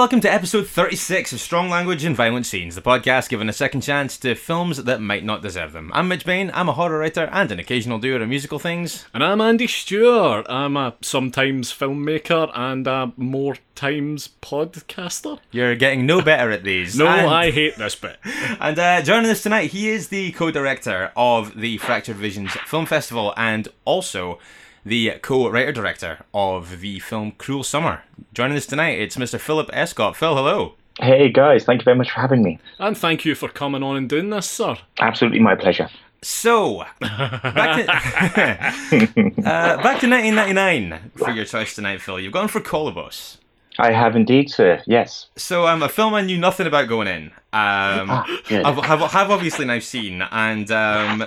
Welcome to episode 36 of Strong Language and Violent Scenes, the podcast giving a second chance to films that might not deserve them. I'm Mitch Bain, I'm a horror writer and an occasional doer of musical things. And I'm Andy Stewart. I'm a sometimes filmmaker and a more times podcaster. You're getting no better at these. No, and, I hate this bit. And uh, joining us tonight, he is the co-director of the Fractured Visions Film Festival and also the co-writer director of the film Cruel Summer. Joining us tonight, it's Mr. Philip Escott. Phil, hello. Hey guys, thank you very much for having me. And thank you for coming on and doing this, sir. Absolutely my pleasure. So, back to, uh, back to 1999 for your choice tonight, Phil. You've gone for Kolobos. I have indeed, sir. Yes. So, um, a film I knew nothing about going in. Um, Ah. I've, have, have obviously now seen, and um,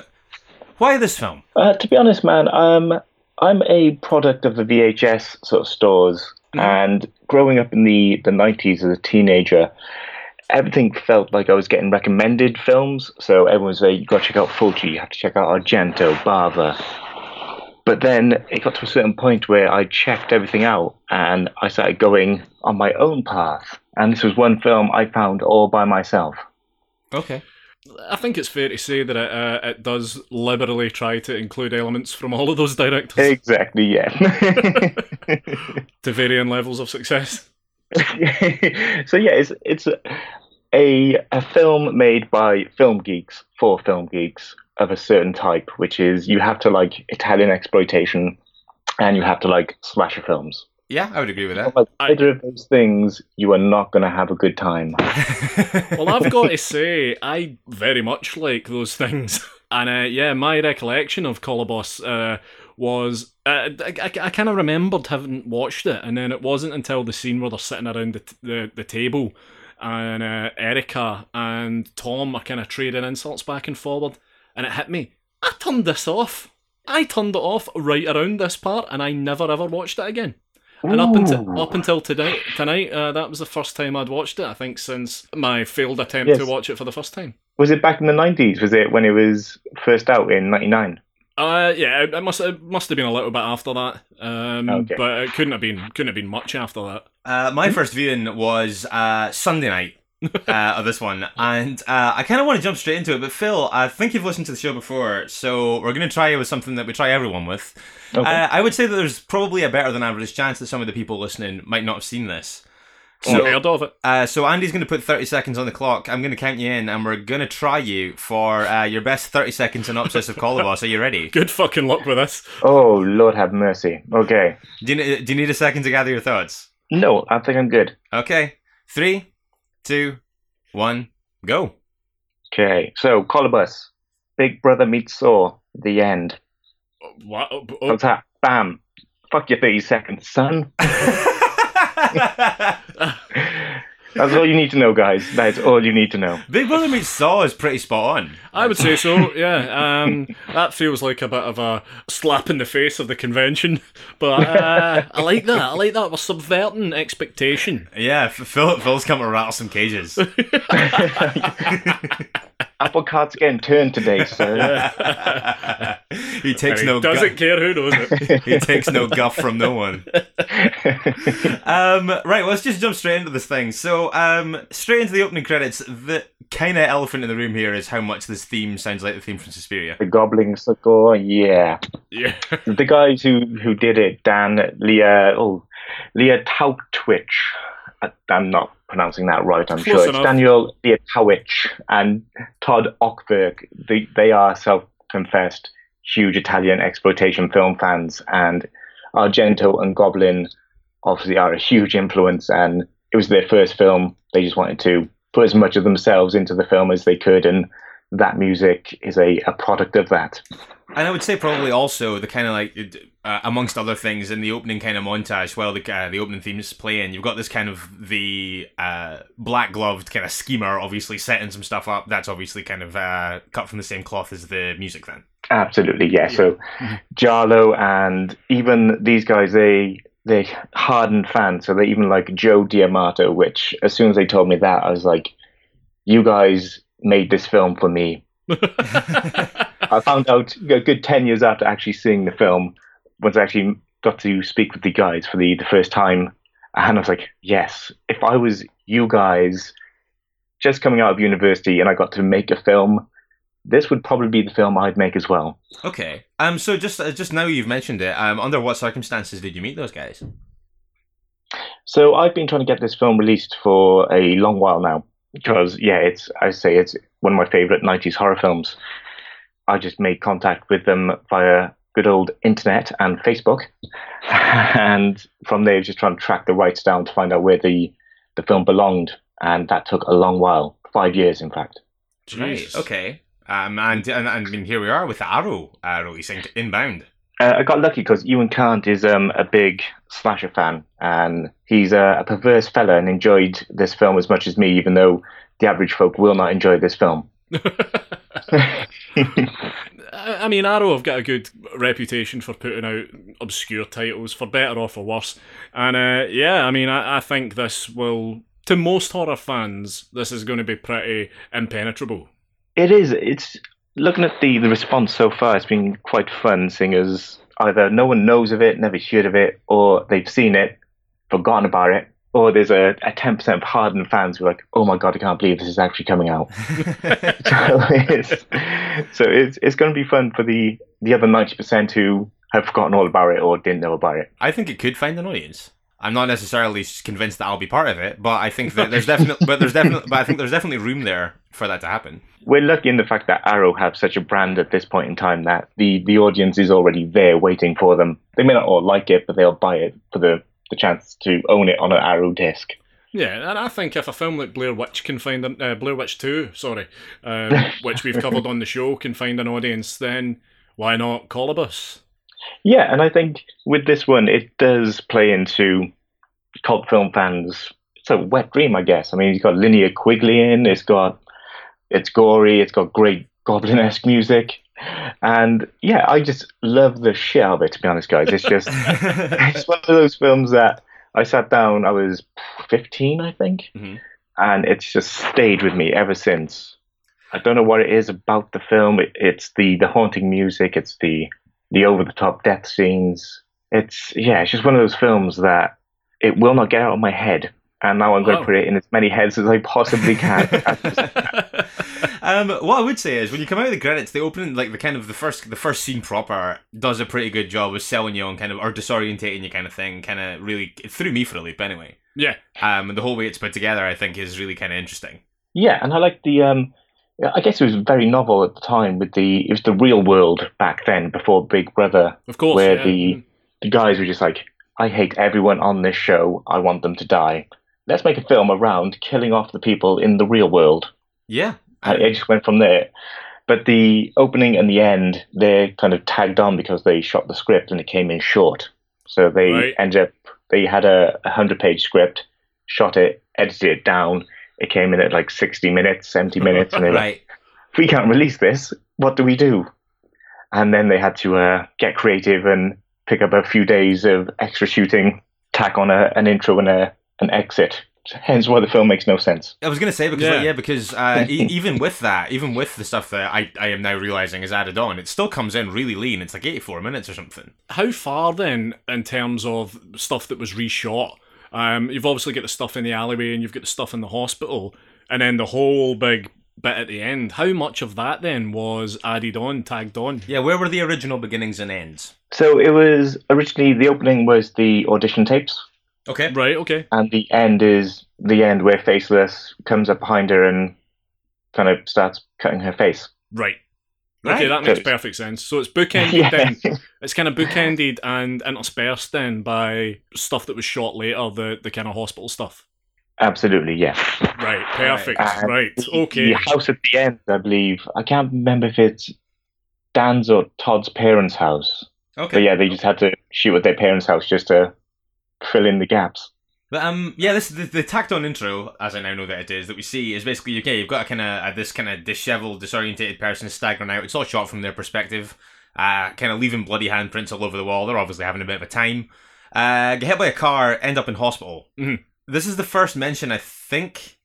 why this film? Uh, to be honest, man, um, I'm a product of the VHS sort of stores, mm-hmm. and growing up in the the 90s as a teenager, everything felt like I was getting recommended films. So everyone was like, "You got to check out Fulci. You have to check out Argento, Bava." But then it got to a certain point where I checked everything out, and I started going on my own path. And this was one film I found all by myself. Okay. I think it's fair to say that it, uh, it does liberally try to include elements from all of those directors Exactly, yeah. to varying levels of success. so yeah, it's it's a a film made by film geeks for film geeks of a certain type, which is you have to like Italian exploitation and you have to like slasher films. Yeah, I would agree with that. Like either of those things, you are not going to have a good time. Well, I've got to say, I very much like those things. And uh, yeah, my recollection of Kolobos uh, was uh, I, I, I kind of remembered having watched it, and then it wasn't until the scene where they're sitting around the t- the, the table, and uh, Erica and Tom are kind of trading insults back and forward, and it hit me. I turned this off. I turned it off right around this part, and I never ever watched it again. And up until up until tonight, tonight uh, that was the first time I'd watched it. I think since my failed attempt to watch it for the first time. Was it back in the nineties? Was it when it was first out in ninety nine? Uh, yeah, it it must it must have been a little bit after that. Um, Okay. but it couldn't have been couldn't have been much after that. Uh, my first viewing was uh, Sunday night uh, of this one, and uh, I kind of want to jump straight into it. But Phil, I think you've listened to the show before, so we're going to try it with something that we try everyone with. Okay. Uh, I would say that there's probably a better than average chance that some of the people listening might not have seen this. So So, heard of it. uh, so Andy's going to put 30 seconds on the clock. I'm going to count you in, and we're going to try you for uh, your best 30 second synopsis of Kolobos. Are you ready? Good fucking luck with us. Oh Lord, have mercy. Okay, Do you, do you need a second to gather your thoughts? no, I think I'm good. Okay. Three, two, one, go. Okay, so Kolobos, Big Brother meets Saw, the end. What? Oh, oh. What's that? Bam. Fuck your 30 seconds, son. That's all you need to know, guys. That's all you need to know. Big Brother Meets Saw is pretty spot on. I would say so. Yeah. Um, that feels like a bit of a slap in the face of the convention, but uh, I like that. I like that. We're subverting expectation. Yeah, Phil, Phil's come to rattle some cages. Apple cart's getting turned today, sir. he takes he no doesn't guff. care who knows it. He takes no guff from no one. Um, right, well, let's just jump straight into this thing. So, um, straight into the opening credits. The kind of elephant in the room here is how much this theme sounds like the theme from Suspiria. the Goblin Sucker, yeah. yeah. The guys who, who did it, Dan, Leah, oh, Leah Tautwich. I'm not pronouncing that right, I'm Close sure. It's. Daniel Leah and Todd Ocvirk. They, they are self confessed huge Italian exploitation film fans, and Argento and Goblin obviously are a huge influence. And it was their first film. They just wanted to put as much of themselves into the film as they could, and that music is a, a product of that. And I would say probably also the kind of like, uh, amongst other things, in the opening kind of montage, while the uh, the opening theme is playing, you've got this kind of the uh, black gloved kind of schemer, obviously setting some stuff up. That's obviously kind of uh, cut from the same cloth as the music, then. Absolutely, yeah. So giallo and even these guys, they they hardened fans. So they even like Joe D'Amato, which as soon as they told me that, I was like, "You guys made this film for me." I found out a good 10 years after actually seeing the film, once I actually got to speak with the guys for the, the first time. And I was like, yes, if I was you guys just coming out of university and I got to make a film, this would probably be the film I'd make as well. Okay. Um. So just uh, just now you've mentioned it. Um. Under what circumstances did you meet those guys? So I've been trying to get this film released for a long while now because yeah, it's I say it's one of my favorite '90s horror films. I just made contact with them via good old internet and Facebook, and from there just trying to track the rights down to find out where the the film belonged, and that took a long while, five years in fact. Right. Okay. Um. And and, and I mean, here we are with Arrow uh, releasing Inbound. Uh, I got lucky because Ewan Cant is um, a big slasher fan, and he's a, a perverse fella and enjoyed this film as much as me, even though the average folk will not enjoy this film. I mean, Arrow have got a good reputation for putting out obscure titles, for better or for worse. And uh, yeah, I mean, I, I think this will, to most horror fans, this is going to be pretty impenetrable. It is. It's looking at the, the response so far. It's been quite fun, seeing as either no one knows of it, never heard of it, or they've seen it, forgotten about it, or there's a, a 10% of hardened fans who are like, oh my god, I can't believe this is actually coming out. so it's, so it's, it's going to be fun for the, the other 90% who have forgotten all about it or didn't know about it. I think it could find an audience. I'm not necessarily convinced that I'll be part of it, but I think that there's definitely, but there's definitely, but I think there's definitely room there for that to happen. We're lucky in the fact that Arrow have such a brand at this point in time that the, the audience is already there waiting for them. They may not all like it, but they'll buy it for the, the chance to own it on an Arrow disc. Yeah, and I think if a film like Blair Witch can find an, uh, Blair Witch Two, sorry, um, which we've covered on the show, can find an audience, then why not Kolobos? Yeah, and I think with this one, it does play into cult film fans. It's a wet dream, I guess. I mean, it's got Linnea Quigley in. It's got it's gory. It's got great goblin-esque music, and yeah, I just love the shit out of it. To be honest, guys, it's just it's one of those films that I sat down. I was fifteen, I think, Mhm. and it's just stayed with me ever since. I don't know what it is about the film. It, it's the the haunting music. It's the the over the top death scenes. It's yeah, it's just one of those films that it will not get out of my head. And now I'm going Wow. to put it in as many heads as I possibly can. um, what I would say is when you come out of the credits, the opening, like the kind of the first, the first scene proper, does a pretty good job of selling you on kind of or disorientating you kind of thing. Kind of really it threw me for a loop anyway. Yeah, Um, and the whole way it's put together, I think, is really kind of interesting. yeah, and I like the. Um, I guess it was very novel at the time. With the it was the real world back then, before Big Brother, of course. where yeah. the the guys were just like, I hate everyone on this show. I want them to die. Let's make a film around killing off the people in the real world. Yeah. And it just went from there. But the opening and the end, they're kind of tagged on because they shot the script and it came in short. So they Right. ended up, they had a 100 page script, shot it, edited it down. It came in at like 60 minutes, 70 minutes. And they were like, Right. if we can't release this, what do we do? And then they had to uh, get creative and pick up a few days of extra shooting, tack on a, an intro and a, an exit. Hence why the film makes no sense. I was gonna say because Yeah. like, yeah, because uh, e- even with that, even with the stuff that I, I am now realizing is added on, it still comes in really lean. It's like eighty four minutes or something. How far then, in terms of stuff that was reshot? Um, you've obviously got the stuff in the alleyway and you've got the stuff in the hospital, and then the whole big bit at the end. How much of that then was added on, tagged on? Yeah, where were the original beginnings and ends? So it was originally the opening was the audition tapes, Okay. Right. Okay. and the end is the end where Faceless comes up behind her and kind of starts cutting her face. Right. Right. Okay, that makes perfect sense. So it's bookended yeah. then. It's kind of bookended and interspersed then by stuff that was shot later, the the kind of hospital stuff. Absolutely, yes. Right, perfect. And Right, the- okay. The house at the end, I believe. I can't remember if it's Dan's or Todd's parents' house. Okay. But yeah, they just had to shoot at their parents' house just to fill in the gaps. But um, yeah, this the, the tacked on intro, as I now know that it is, that we see is basically okay. You've got a kind of uh, this kind of dishevelled, disorientated person staggering out. It's all shot from their perspective, uh, kind of leaving bloody handprints all over the wall. They're obviously having a bit of a time. Uh, get hit by a car, end up in hospital. Mhm. This is the first mention, I think,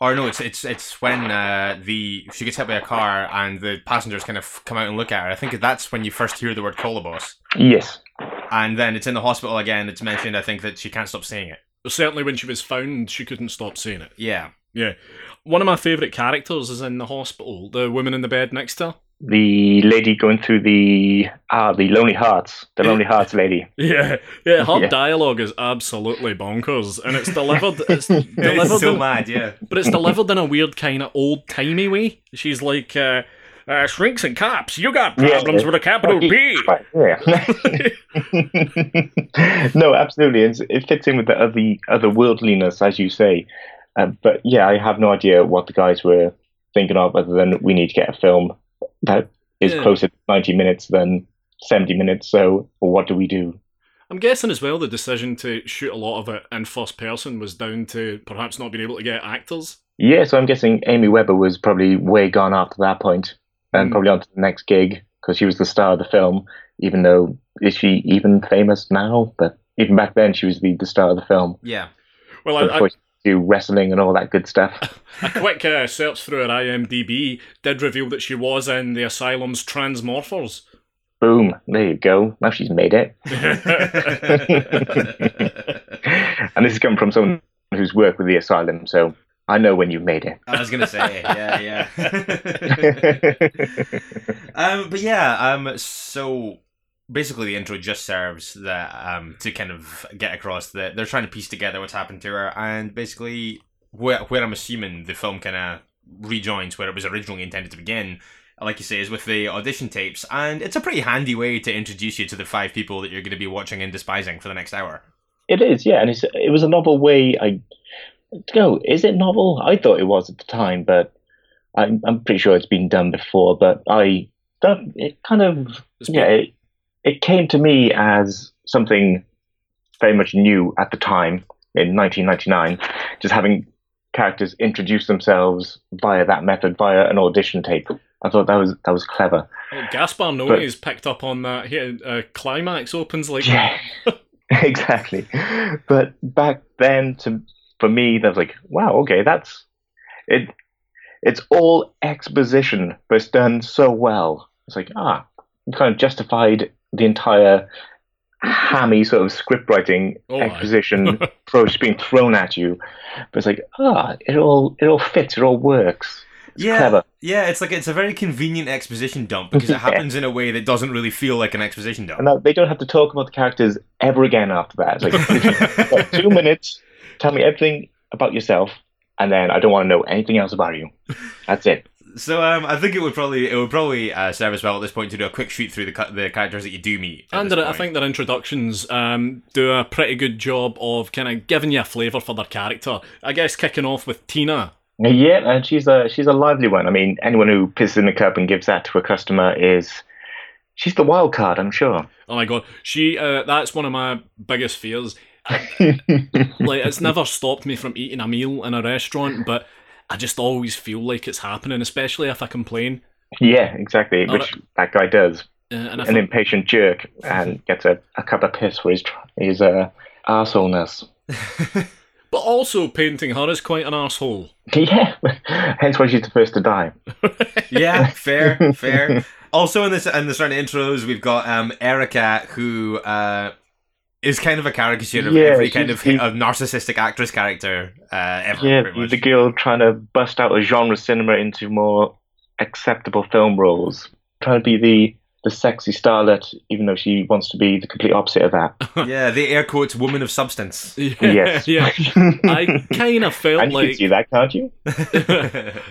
or no, it's it's it's when uh, the she gets hit by a car and the passengers kind of come out and look at her. I think that's when you first hear the word Kolobos. Yes. And then it's in the hospital again. It's mentioned, I think, that she can't stop saying it. Certainly when she was found, she couldn't stop saying it. Yeah. Yeah. One of my favourite characters is in the hospital, the woman in the bed next to her. The lady going through the ah, the Lonely Hearts, the Lonely Hearts lady. Yeah, yeah, her Yeah. dialogue is absolutely bonkers, and it's delivered. It's delivered, It's so in, mad, yeah. but it's delivered in a weird kind of old timey way. She's like, uh, uh, "Shrinks and cops, you got Yeah. problems with a capital P." Right, yeah. no, absolutely. It's, it fits in with the other otherworldliness, as you say. Uh, but yeah, I have no idea what the guys were thinking of, other than we need to get a film that is Yeah. closer to ninety minutes than seventy minutes. So, what do we do? I'm guessing as well the decision to shoot a lot of it in first person was down to perhaps not being able to get actors. Yeah, so I'm guessing Amy Weber was probably way gone after that point, and Mm. probably on to the next gig because she was the star of the film. Even though is she even famous now? But even back then, she was the, the star of the film. Yeah. Well, I, I, do wrestling and all that good stuff. a quick uh, search through her IMDb did reveal that she was in the Asylum's Transmorphers. Boom! There you go. Now she's made it. and this is coming from someone who's worked with the asylum, so I know when you've made it. I was gonna say, yeah, yeah. um, but yeah, um, so basically the intro just serves that um to kind of get across that they're trying to piece together what's happened to her, and basically where where I'm assuming the film kind of rejoins where it was originally intended to begin. Like you say, is with the audition tapes, and it's a pretty handy way to introduce you to the five people that you're going to be watching and despising for the next hour. It is, yeah, and it's, it was a novel way. I go. Is it novel? I thought it was at the time, but I'm I'm pretty sure it's been done before. But I don't. It kind of yeah. It, it came to me as something very much new at the time in 1999. Just having characters introduce themselves via that method, via an audition tape. I thought that was that was clever. Well, Gaspar Noé has picked up on that. Here, uh, climax opens like Yeah, exactly. But back then, to for me, that was like, wow, okay, that's it. It's all exposition, but it's done so well. It's like ah, you kind of justified the entire hammy sort of script writing Oh, exposition approach being thrown at you. But it's like ah, it all it all fits, it all works. It's yeah, clever. yeah. It's like it's a very convenient exposition dump because it Yeah. happens in a way that doesn't really feel like an exposition dump. And they don't have to talk about the characters ever again after that. It's like Got two minutes. Tell me everything about yourself, and then I don't want to know anything else about you. That's it. So um, I think it would probably it would probably uh, serve as well at this point to do a quick shoot through the the characters that you do meet. And I think their introductions um, do a pretty good job of kind of giving you a flavour for their character. I guess kicking off with Tina. Yeah, and she's a she's a lively one. I mean, anyone who pisses in the cup and gives that to a customer is she's the wild card. I'm sure. Oh my god, she uh, that's one of my biggest fears. Like it's never stopped me from eating a meal in a restaurant, but I just always feel like it's happening, especially if I complain. yeah, exactly. Oh, Which that guy does. Uh, and an I- impatient jerk and gets a, a cup of piss for his tr- his uh, arseholeness. but also painting her is quite an asshole. Yeah, hence why she's the first to die. yeah, fair, fair. Also in this in the starting intros, we've got um, Erica, who uh, is kind of a caricature of Yeah, every kind of, of narcissistic actress character uh, ever. Yeah, the girl trying to bust out a genre cinema into more acceptable film roles, trying to be the the sexy starlet, even though she wants to be the complete opposite of that. yeah, the air quotes woman of substance. Yes. yeah. I kind of felt and you can like see that, can't you?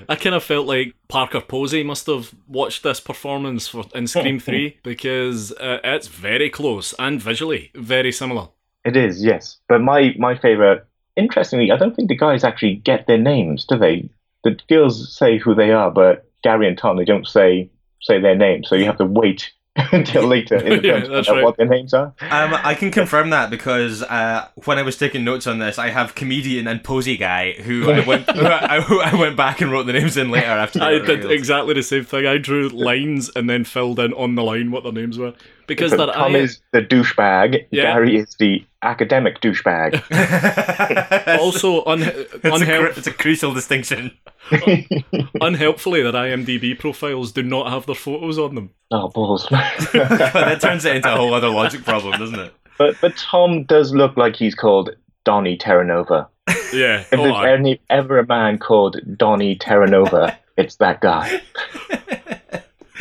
I kind of felt like Parker Posey must have watched this performance for in Scream Three because uh, it's very close and visually very similar. It is, yes. But my my favorite interestingly, I don't think the guys actually get their names, do they? The girls say who they are, but Gary and Tom they don't say say their names, so you have to wait until later in the Yeah, film to that's find right. what their names are. Um, I can confirm that because uh, when I was taking notes on this, I have comedian and posy guy who I went who I, who I went back and wrote the names in later after. I did revealed. exactly the same thing. I drew lines and then filled in on the line what their names were because So they're Tom I- is the douchebag. Yeah. Gary is the academic douchebag. also un- it's, a, unhelp- cru- it's a crucial distinction. unhelpfully their IMDb profiles do not have their photos on them. oh balls! that turns it into a whole other logic problem, doesn't it? but but Tom does look like he's called Donny Terranova. Yeah. If Oh, there's I- any, ever a man called Donny Terranova, it's that guy.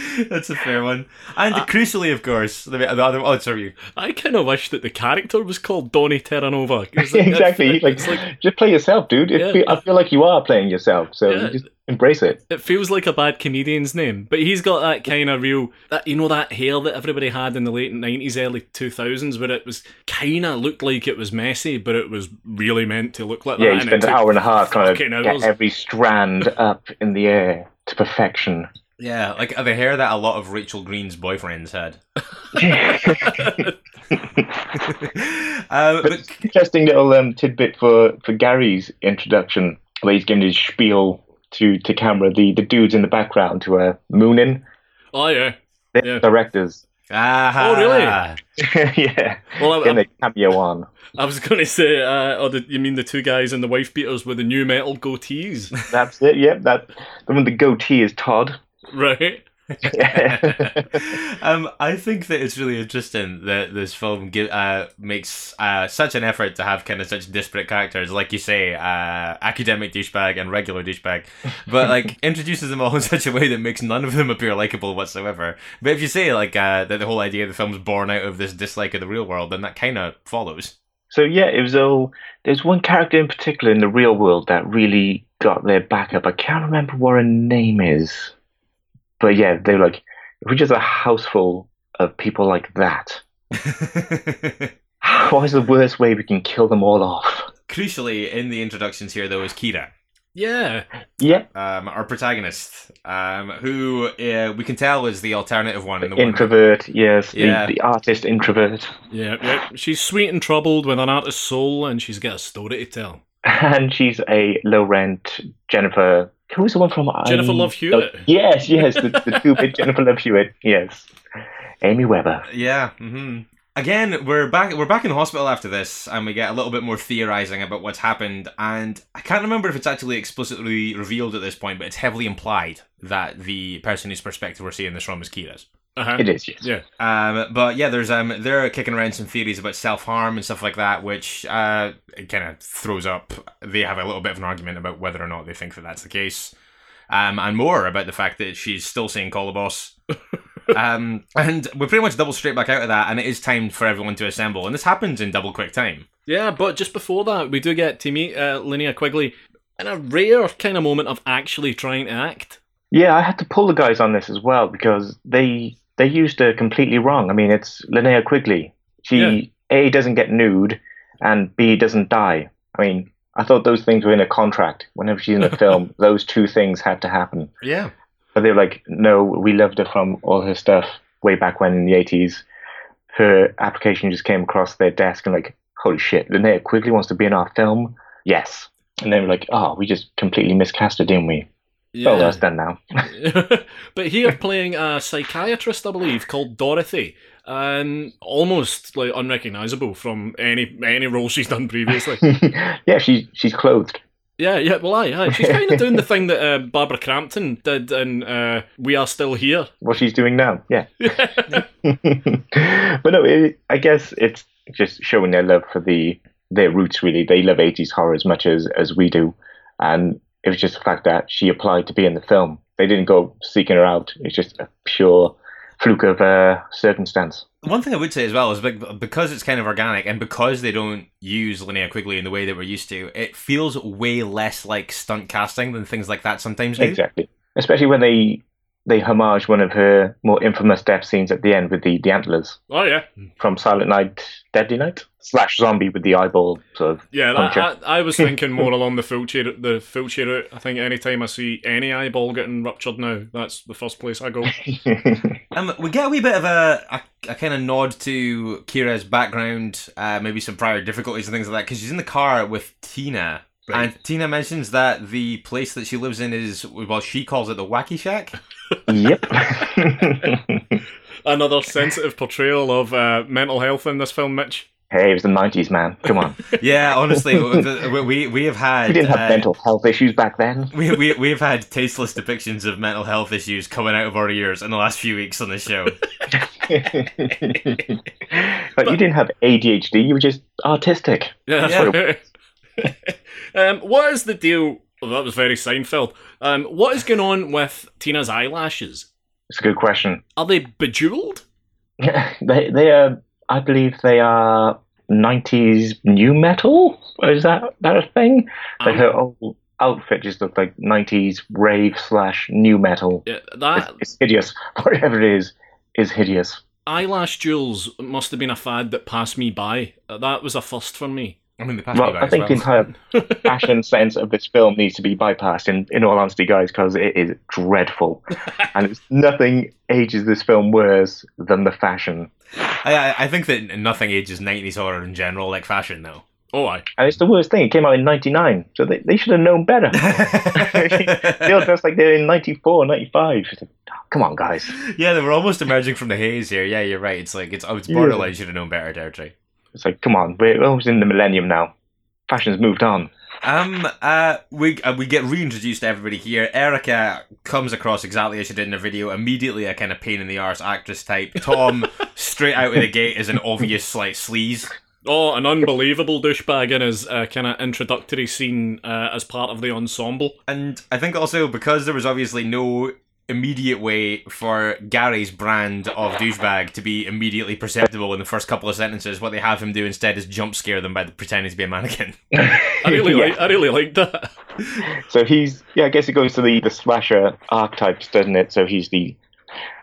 That's a fair one. And crucially, of course, the, the other. Oh, sorry. I kind of wish that the character was called Donny Terranova. it- exactly. It, Like, like just play yourself, dude. It Yeah. I feel like you are playing yourself, so Yeah. just embrace it. it feels like a bad comedian's name, but he's got that kind of real that you know that hair that everybody had in the late nineties, early two thousands, where it was kind of looked like it was messy, but it was really meant to look like Yeah, that. you and spent an hour and a half trying to fucking get every strand up in the air to perfection. Yeah, like the hair that a lot of Rachel Green's boyfriends had. uh, But but interesting little um, tidbit for, for Gary's introduction, where he's giving his spiel to, to camera. The, the dudes in the background who are mooning, Oh yeah. they're Yeah. directors. ah, Oh, really? yeah, Well, I, getting I, a cameo on. I was going to say, uh, oh, the, you mean the two guys in the wife beaters with the new metal goatees, That's it. Yep, that the one with the goatee is Todd. Right? um, I think that it's really interesting that this film gi- uh, makes uh, such an effort to have kind of such disparate characters, like you say, uh, academic douchebag and regular douchebag, but like introduces them all in such a way that makes none of them appear likable whatsoever. But if you say like uh, that the whole idea of the film's born out of this dislike of the real world, then that kind of follows. So yeah, it was all. There's one character in particular in the real world that really got their back up. I can't remember what her name is, but yeah, they were like, if we just a house full of people like that, what is the worst way we can kill them all off? Crucially, in the introductions here, though, is Kira. Yeah. Yep, um, our protagonist, um, who uh, we can tell is the alternative one in the one. introvert. Yes, Yeah. the, the artist introvert, Yeah, yeah. She's sweet and troubled with an artist's soul, and she's got a story to tell. and she's a low rent Jennifer. Who's the one from Jennifer I- Love Hewitt. Oh, yes, yes, the, the two bit Jennifer Love Hewitt. Yes, Amy Weber. Yeah. hmm Again, we're back. We're back in the hospital after this, and we get a little bit more theorizing about what's happened. And I can't remember if it's actually explicitly revealed at this point, but it's heavily implied that the person whose perspective we're seeing this from is Kira's. Uh-huh. It is. Yes. Yeah. Um, but yeah, there's um, they're kicking around some theories about self harm and stuff like that, which uh, it kind of throws up. They have a little bit of an argument about whether or not they think that that's the case, um, and more about the fact that she's still saying "call the boss." um, and we pretty much double straight back out of that, and it is time for everyone to assemble, and this happens in double quick time. Yeah, but just before that, we do get to meet uh, Linnea Quigley in a rare kind of moment of actually trying to act. Yeah, I had to pull the guys on this as well because they they used her completely wrong. I mean, it's Linnea Quigley. She Yeah. a doesn't get nude, and b doesn't die. I mean, I thought those things were in a contract. Whenever she's in a film, those two things had to happen. Yeah, But they were like, no, we loved her from all her stuff way back when in the eighties. Her application just came across their desk and like, holy shit, Linnea Quigley wants to be in our film. Yes. And they were like, oh, we just completely miscast her, didn't we? Oh, that's done now. but here playing a psychiatrist, I believe, called Dorothy, and almost like unrecognizable from any any role she's done previously. yeah, she's she's clothed. yeah, yeah. Well, aye, aye. She's kind of doing the thing that uh, Barbara Crampton did in uh, "We Are Still Here." What she's doing now, yeah. but no, it, I guess it's just showing their love for the their roots. Really, they love eighties horror as much as as we do, and it was just the fact that she applied to be in the film. They didn't go seeking her out. It's just a pure fluke of uh, circumstance. One thing I would say as well is because it's kind of organic and because they don't use Linnea Quigley in the way that we're used to, it feels way less like stunt casting than things like that sometimes do. Exactly, especially when they they homage one of her more infamous death scenes at the end with the, the antlers Oh yeah, from Silent Night, Deadly Night slash zombie with the eyeball sort of. yeah. That, I, I was thinking more along the Fulci the Fulci route. I think anytime I see any eyeball getting ruptured now, that's the first place I go. Um, we get a wee bit of a, a, a kind of nod to Kira's background, uh, maybe some prior difficulties and things like that, because she's in the car with Tina. Right. And Tina mentions that the place that she lives in is, well, she calls it the Wacky Shack. yep. Another sensitive portrayal of uh, mental health in this film, Mitch. hey, it was the 90s, man. Come on. Yeah, honestly, we, we, we have had. We didn't have uh, mental health issues back then. We, we, we've had tasteless depictions of mental health issues coming out of our ears in the last few weeks on the show. but you didn't have ADHD, you were just artistic. Yeah, Yeah. um, what is the deal? Well, that was very Seinfeld. Um, what is going on with Tina's eyelashes? It's a good question. Are they bejeweled? they they are I believe they are nineties new metal. Is that that a thing? Like Um, her whole outfit just looked like nineties rave slash new metal. yeah, that it's hideous. Whatever it is, is hideous. eyelash jewels must have been a fad that passed me by. That was a first for me. I mean, Well, I think the entire fashion sense of this film needs to be bypassed. In in all honesty, guys, because it is dreadful, and it's nothing ages this film worse than the fashion. I, I- think that nothing ages 90s horror in general like fashion, though. Oh, I. And it's the worst thing. It came out in '99, so they, they should have known better. they all dressed like they're in 94, 95. It's like, ah, Come on, guys. yeah, they were almost emerging from the haze here. Yeah, you're right. It's like, it's, oh, it's borderline You should have known better territory. It's like, come on, we're almost in the millennium now. Fashion's moved on. Um, uh, we uh, we get reintroduced to everybody here. Erica comes across exactly as she did in the video. Immediately, a kind of pain in the arse actress type. Tom, straight out of the gate, is an obvious slight sleaze. Oh, an unbelievable douchebag in his uh, kind of introductory scene uh, as part of the ensemble. And I think also because there was obviously no immediate way for Gary's brand of douchebag to be immediately perceptible in the first couple of sentences, what they have him do instead is jump scare them by pretending to be a mannequin. I really Yeah. like. I really liked that. So he's, yeah, I guess it goes to the, the slasher archetypes, doesn't it? So he's the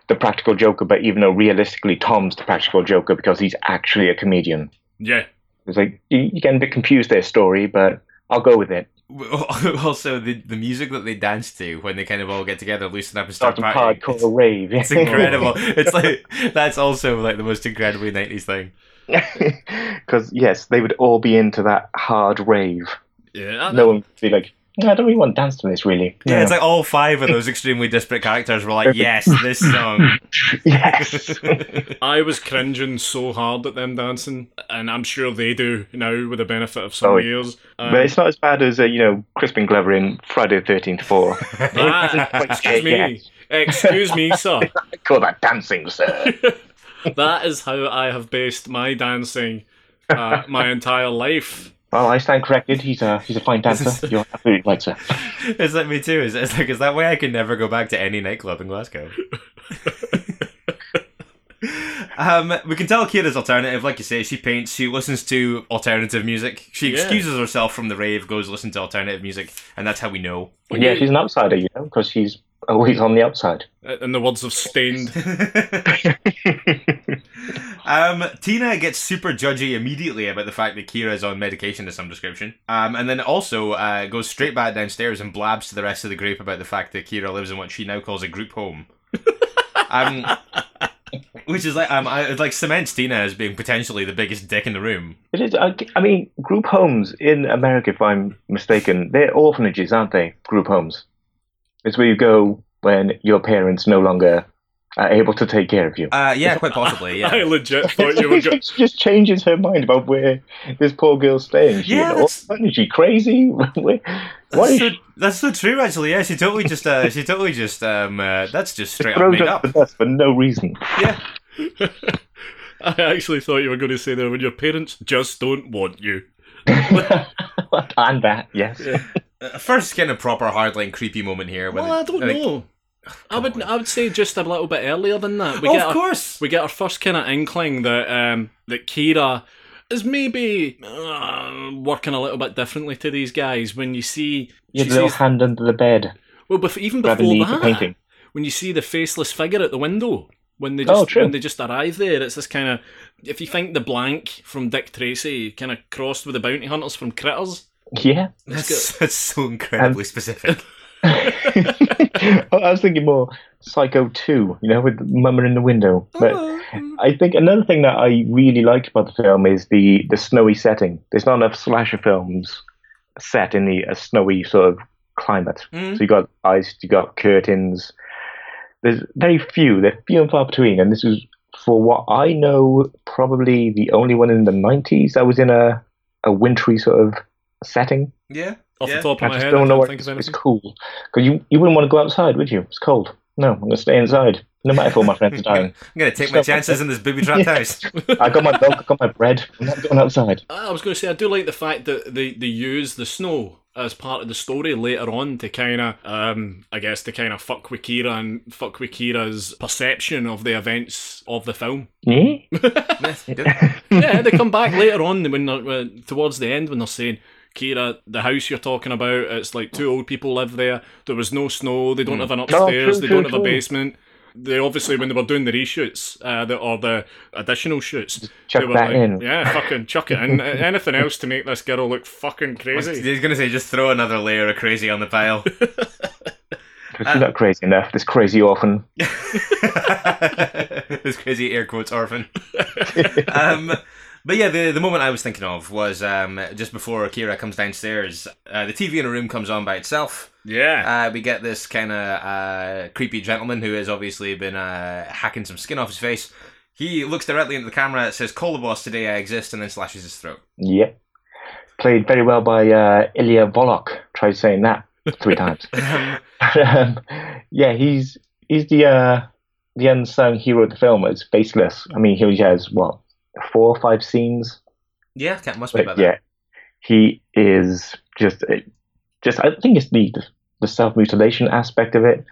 the practical joker, but even though realistically Tom's the practical joker because he's actually a comedian. Yeah. It's like, you, you get a bit confused their story, but I'll go with it. also, the the music that they dance to when they kind of all get together, loosen up and start Start some partying. hardcore rave. It's incredible. it's like that's also like the most incredibly nineties thing. Because, yes, they would all be into that hard rave. Yeah. No one would be like, "No, I don't really want to dance to this, really. Yeah, it's like all five of those extremely disparate characters were like, yes, this song. yes. I was cringing so hard at them dancing, and I'm sure they do now with the benefit of some Oh, years. Um, but it's not as bad as, uh, you know, Crispin Glover in Friday the 13th 4. ah, excuse me, excuse me, sir. I call that dancing, sir. That is how I have based my dancing uh, my entire life. Well, I stand corrected. He's a, he's a fine dancer. You're absolutely right, sir. It's like me too. It's, it's like, is that way I can never go back to any nightclub in Glasgow? um, we can tell Kira's alternative, like you say, she paints, she listens to alternative music. She Yeah. excuses herself from the rave, goes listen to alternative music, and that's how we know. Yeah, she's an outsider, you know, because she's always on the outside. In the words of Staind, um, Tina gets super judgy immediately about the fact that Kira is on medication of some description. Um, and then also uh, goes straight back downstairs and blabs to the rest of the group about the fact that Kira lives in what she now calls a group home. um, which is like um, I, it like cements Tina as being potentially the biggest dick in the room. It is. I, I mean, group homes in America, if I'm mistaken, they're orphanages, aren't they? Group homes. It's where you go when your parents no longer are able to take care of you. Uh, yeah, quite possibly. I Yeah. legit thought you were going. she just changes her mind about where this poor girl's staying. She Yeah, an that's- orphan? Is she crazy? Where- That's is so, she? that's so true, actually. Yeah, she totally just, uh, she totally just, um, uh, that's just straight up made up up. the bus for no reason. Yeah. I actually thought you were going to say there when your parents just don't want you. and that, yes. Uh, First kind of proper hardline creepy moment here. when Well, I don't like- know. I would I would say just a little bit earlier than that. We Oh, get of our, course. we get our first kind of inkling that um, that Kira is maybe uh, working a little bit differently to these guys. When you see, You she little sees- hand under the bed, well, bef- even before the, the that, painting. when you see the faceless figure at the window when they just Oh, when they just arrive there. It's this kind of if you think the blank from Dick Tracy kind of crossed with the bounty hunters from Critters. Yeah. That's, that's so incredibly specific. I was thinking more Psycho 2, you know, with the mummer in the window. But Oh. I think another thing that I really liked about the film is the, the snowy setting. There's not enough slasher films set in the a snowy sort of climate. Mm. So you got ice, you got curtains. There's very few. They're few and far between. And this was, for what I know, probably the only one in the 90s that was in a, a wintry sort of setting. Yeah. Off Yeah. the top I of my just head, don't I know can't what think it's, of it's cool because you you wouldn't want to go outside, would you? It's cold. No, I'm going to stay inside, no matter if all my friends are dying. I'm gonna take my chances in this booby trapped house. I got my milk, I got my bread. I'm not going outside. I was going to say I do like the fact that they, they use the snow as part of the story later on to kind of, um, I guess, to kind of fuck with Kira and fuck with Kira's perception of the events of the film. Yeah. Yeah, they come back later on when they're, uh, towards the end when they're saying, Kira, the house you're talking about, it's like two old people live there. There was no snow. They don't have an upstairs. true, they don't have a basement. They obviously when they were doing the reshoots uh, the, or the additional shoots, chuck they were that like, in. yeah, fucking chuck it in. Anything else to make this girl look fucking crazy? He's gonna say just throw another layer of crazy on the pile. She's not crazy enough. This crazy orphan. this crazy air quotes orphan. um, but yeah, the the moment I was thinking of was um, just before Akira comes downstairs. Uh, the TV in a room comes on by itself. Yeah. Uh, we get this kind of uh, creepy gentleman who has obviously been uh, hacking some skin off his face. He looks directly into the camera, says, "Call the boss today. I exist," and then slashes his throat. Yep. Played very well by uh, Ilya Volok. Try saying that three times. um, yeah, he's he's the uh, the unsung hero of the film. It's baseless. I mean, he only has what four or five scenes. Yeah, that must be about yeah, he is just just. I think it's the the self mutilation aspect of it.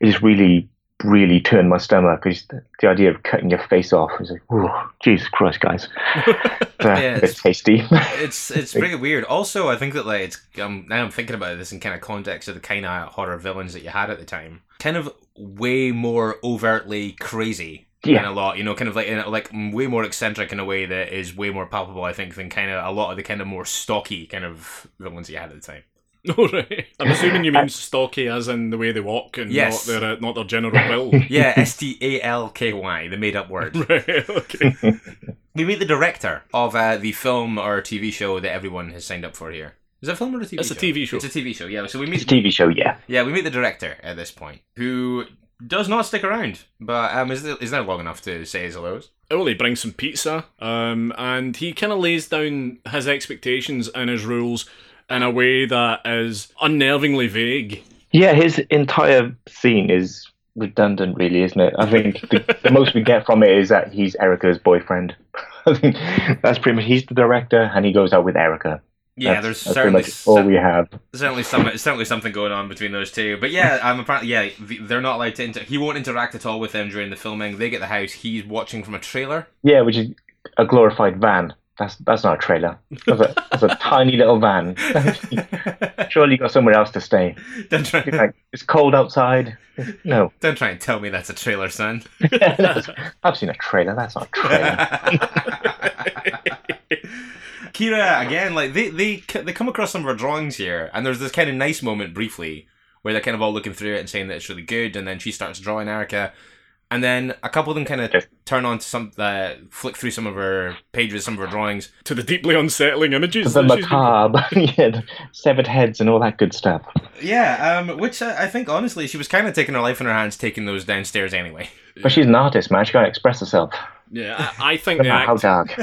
It just really really turned my stomach because the, the idea of cutting your face off is like, oh, Jesus Christ, guys. Yeah, it's it's- tasty. It's it's pretty weird. Also, I think that like it's um, now I'm thinking about this in kind of context of the kind of horror villains that you had at the time. Kind of way more overtly crazy. Yeah. in a lot, you know, kind of like in a, like way more eccentric in a way that is way more palpable, I think, than kind of a lot of the kind of more stocky kind of villains you had at the time. right. I'm assuming you mean stocky as in the way they walk and Yes. not their uh, not their general build. Yeah, S T A L K Y, the made up word. right. Okay. We meet the director of uh, the film or TV show that everyone has signed up for here. Is it a film or a TV It's show? It's a TV show. It's a TV show, yeah. So we it's meet a TV show, yeah. Yeah, we meet the director at this point, who does not stick around, but um, is, is there long enough to say his hellos? Well, he brings some pizza, um, and he kind of lays down his expectations and his rules in a way that is unnervingly vague. Yeah, his entire scene is redundant, really, isn't it? I think the, the most we get from it is that he's Erica's boyfriend. I think that's pretty much. He's the director, and he goes out with Erica. Yeah, That's- there's that's certainly much all some- we have. certainly some certainly something going on between those two. But yeah, um, apparently yeah, they're not allowed to. Inter- he won't interact at all with them during the filming. They get the house. He's watching from a trailer. Yeah, which is a glorified van. That's that's not a trailer. That's a, that's a tiny little van. Surely you got somewhere else to stay. don't try, It's like it's cold outside. No, don't try and tell me that's a trailer, son. I've seen a trailer. That's not a trailer. Kira again, like they they they come across some of her drawings here, and there's this kind of nice moment briefly where they're kind of all looking through it and saying that it's really good, and then she starts drawing Erica, and then a couple of them kind of Yes. turn on to some, uh, flick through some of her pages, some of her drawings. To the deeply unsettling images. the that she's been- macabre, yeah, severed heads and all that good stuff. Yeah, um, which uh, I think honestly she was kind of taking her life in her hands, taking those downstairs anyway. But she's an artist, man. She got to express herself. Yeah, I, I think the matter how dark.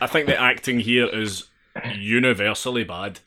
I think the acting here is universally bad.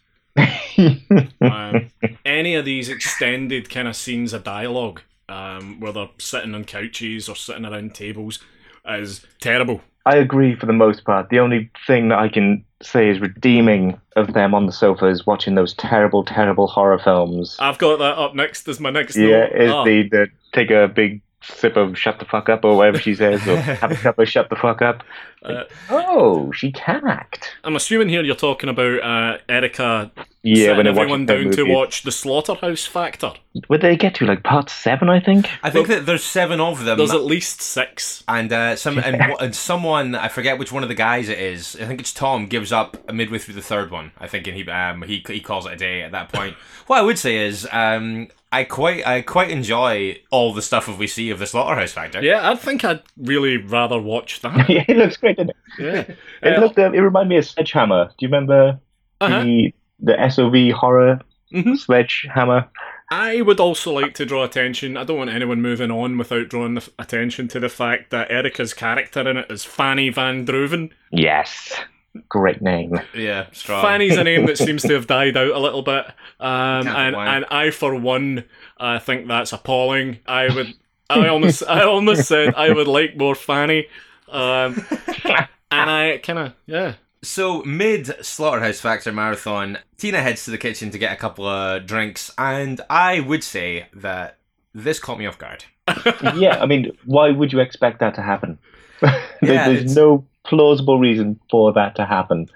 Um, any of these extended kind of scenes of dialogue, um, where they're sitting on couches or sitting around tables, is terrible. I agree for the most part. The only thing that I can say is redeeming of them on the sofas watching those terrible, terrible horror films. I've got that up next as my next yeah, note. is Ah, the, the take a big sip of shut the fuck up or whatever she says, or have a cup of shut the fuck up. Uh, oh, she can act. I'm assuming here you're talking about uh, Erica Yeah, when everyone the down to watch the Slaughterhouse Factor. Where did they get to? Like part seven, I think. I think that there's seven of them. There's at least six. and uh, some and, and someone I forget which one of the guys it is. I think it's Tom gives up midway through the third one. I think and he um he he calls it a day at that point. what I would say is um I quite I quite enjoy all the stuff that we see of the Slaughterhouse Factor. Yeah, I think I'd really rather watch that. yeah, it looks great, doesn't it? Yeah. It Uh, looked. Um, it reminded me of Sledgehammer. Do you remember uh-huh. the the SOV horror Mhm. Sledgehammer? I would also like to draw attention. I don't want anyone moving on without drawing the f- attention to the fact that Erica's character in it is Fanny Van Druven. Yes, great name. Yeah, strong. Fanny's a name that seems to have died out a little bit, um, and why. and I for one, I think that's appalling. I would, I almost, I almost said I would like more Fanny, um, and I kind of, yeah, So mid Slaughterhouse Factor marathon, Tina heads to the kitchen to get a couple of drinks, and I would say that this caught me off guard. yeah, I mean, why would you expect that to happen? There- Yeah, it's- There's no plausible reason for that to happen.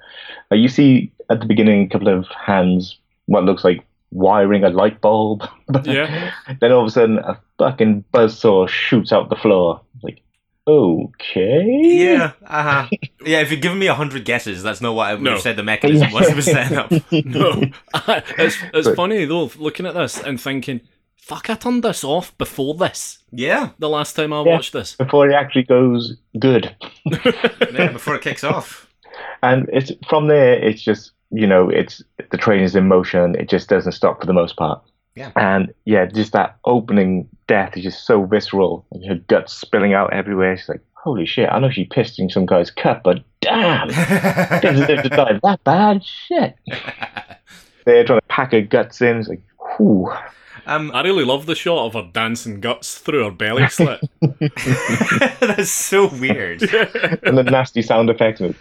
Uh, you see at the beginning a couple of hands, what looks like wiring a light bulb. Yeah. then all of a sudden, a fucking buzzsaw shoots out the floor. Like, okay. Yeah, uh-huh. yeah. If you'd given me a hundred guesses, that's not what I would No. have said. The mechanism was it was setting up. no, it's it's But- funny though looking at this and thinking, fuck, I turned this off before this. Yeah, The last time I Yeah. watched this, Before it actually goes good. yeah. Before it kicks off. And it's from there. It's just you know, it's the train is in motion. It just doesn't stop for the most part. Yeah. And yeah, just that opening death is just so visceral. And her guts spilling out everywhere. She's like, "Holy shit! I know she pissed in some guy's cup, but damn, didn't deserve to die that bad. Shit." They're trying to pack her guts in. It's like, whew. Um, I really love the shot of her dancing guts through her belly slit. that's so weird. and the nasty sound effects. and-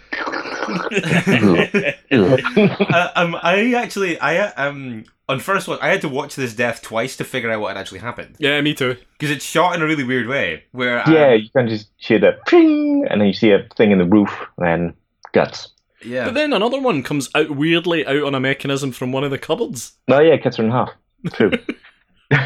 uh, um, I actually, I um, on first watch, I had to watch this death twice to figure out what had actually happened yeah, me too. because it's shot in a really weird way. Where um, yeah, you can just hear the ping, and then you see a thing in the roof, and then guts. yeah. But then another one comes out weirdly out on a mechanism from one of the cupboards. No, yeah, it cuts her in half. True.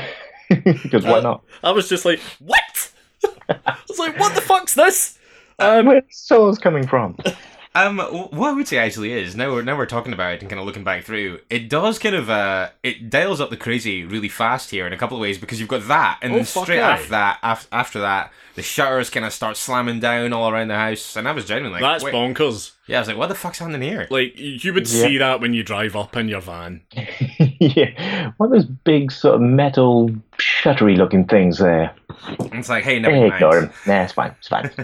Because why not? I was just like, what? I was like, what the fuck's this? Um, Where's souls coming from? Um, what I would say actually is now we're now we're talking about it and kind of looking back through. It does kind of uh, it dials up the crazy really fast here in a couple of ways because you've got that, and Oh, then straight aye. after that, af- after that, the shutters kind of start slamming down all around the house, and I was genuinely like, that's wait. bonkers. Yeah, I was like, what the fuck's happening here? Like, you would Yeah. see that when you drive up in your van. yeah, one of those big sort of metal shuttery looking things there. It's like, hey, never Hey, mind. ignore him. Nah, it's fine. It's fine.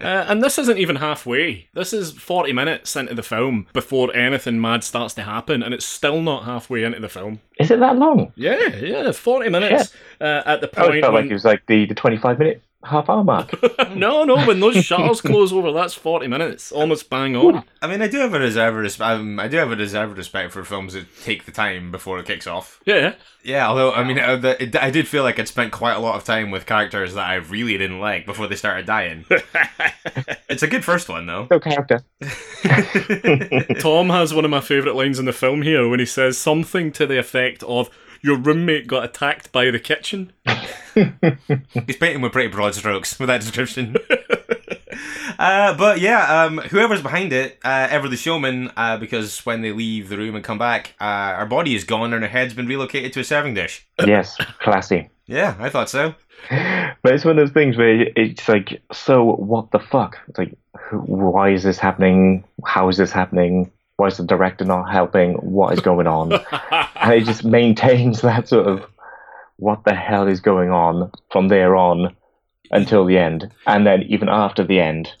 Uh, and this isn't even halfway. This is 40 minutes into the film before anything mad starts to happen, and it's still not halfway into the film. Is it that long? Yeah, yeah, 40 minutes uh, at the I always point felt when... like it was like the, the 25 minute half hour mark. no, no, when those shutters close over, that's 40 minutes. Almost bang on. I mean, I do have a reserve res- um, I do have a reserve respect for films that take the time before it kicks off. Yeah. Yeah, although I mean, uh, the, it, I did feel like I'd spent quite a lot of time with characters that I really didn't like before they started dying. it's a good first one though. No character. Tom has one of my favourite lines in the film here when he says something to the effect of, Your roommate got attacked by the kitchen. He's painting with pretty broad strokes with that description. uh, but yeah, um, whoever's behind it, uh, ever the showman, uh, because when they leave the room and come back, uh, our body is gone and our head's been relocated to a serving dish. yes, classy. Yeah, I thought so. But it's one of those things where it's like, so what the fuck? It's like, why is this happening? How is this happening? Why is the director not helping? What is going on? and it just maintains that sort of what the hell is going on from there on until the end, and then even after the end.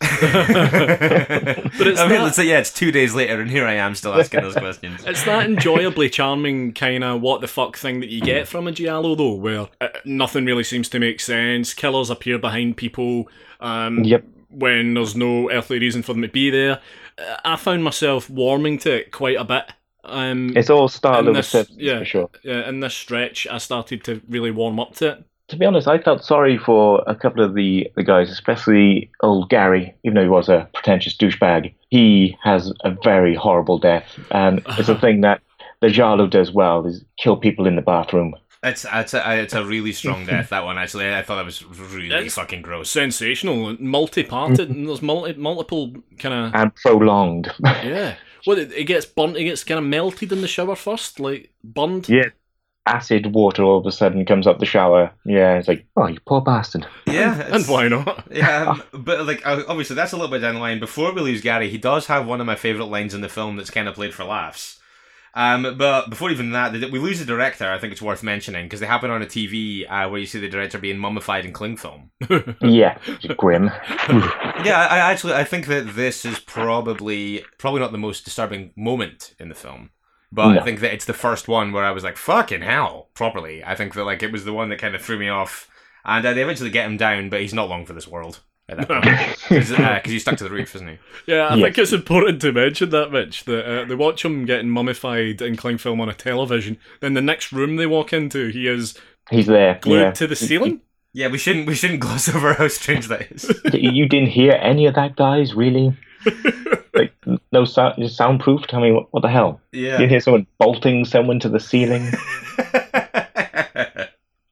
But it's I mean, not- let's yeah, it's two days later, and here I am still asking those questions. It's that enjoyably charming kind of what the fuck thing that you get from a giallo though, where uh, nothing really seems to make sense. Killers appear behind people um, Yep. when there's no earthly reason for them to be there. Uh, I found myself warming to it quite a bit. Um, It's all started And over this- Simpsons yeah. for sure. uh, in this stretch, I started to really warm up to it. to be honest, I felt sorry for a couple of the, the guys, especially old Gary, even though he was a pretentious douchebag. He has a very horrible death, and it's a thing that the Giallo does well: is kill people in the bathroom. It's it's a, it's a really strong death. That one actually, I thought that was really It's- fucking gross. Sensational, multi-parted, and there's multi, multiple kind of and prolonged. yeah. Well, it, it gets burnt. It gets kind of melted in the shower first, like burned. yeah, acid water all of a sudden comes up the shower. Yeah, it's like, oh, you poor bastard. Yeah, and why not? Yeah, um, but like obviously that's a little bit down the line. Before we lose Gary, he does have one of my favorite lines in the film that's kind of played for laughs. Um, but before even that, we lose the director. I think it's worth mentioning because they happen on a TV uh, where you see the director being mummified in cling film. Yeah, grim. Yeah, I, actually I think that this is probably probably not the most disturbing moment in the film. But I think that it's the first one where I was like, "Fucking hell!" Properly, I think that like it was the one that kind of threw me off, and uh, they eventually get him down, but he's not long for this world at that point because uh, he's stuck to the roof, isn't he? Yeah, I Yes. think it's important to mention that, Mitch. That uh, they watch him getting mummified in cling film on a television. Then the next room they walk into, he is He's there. glued yeah. to the ceiling. Yeah, we shouldn't we shouldn't gloss over how strange that is. You didn't hear any of that, guys? Really? like no sound, just soundproofed. I mean, what, what the hell? Yeah, You hear someone bolting someone to the ceiling?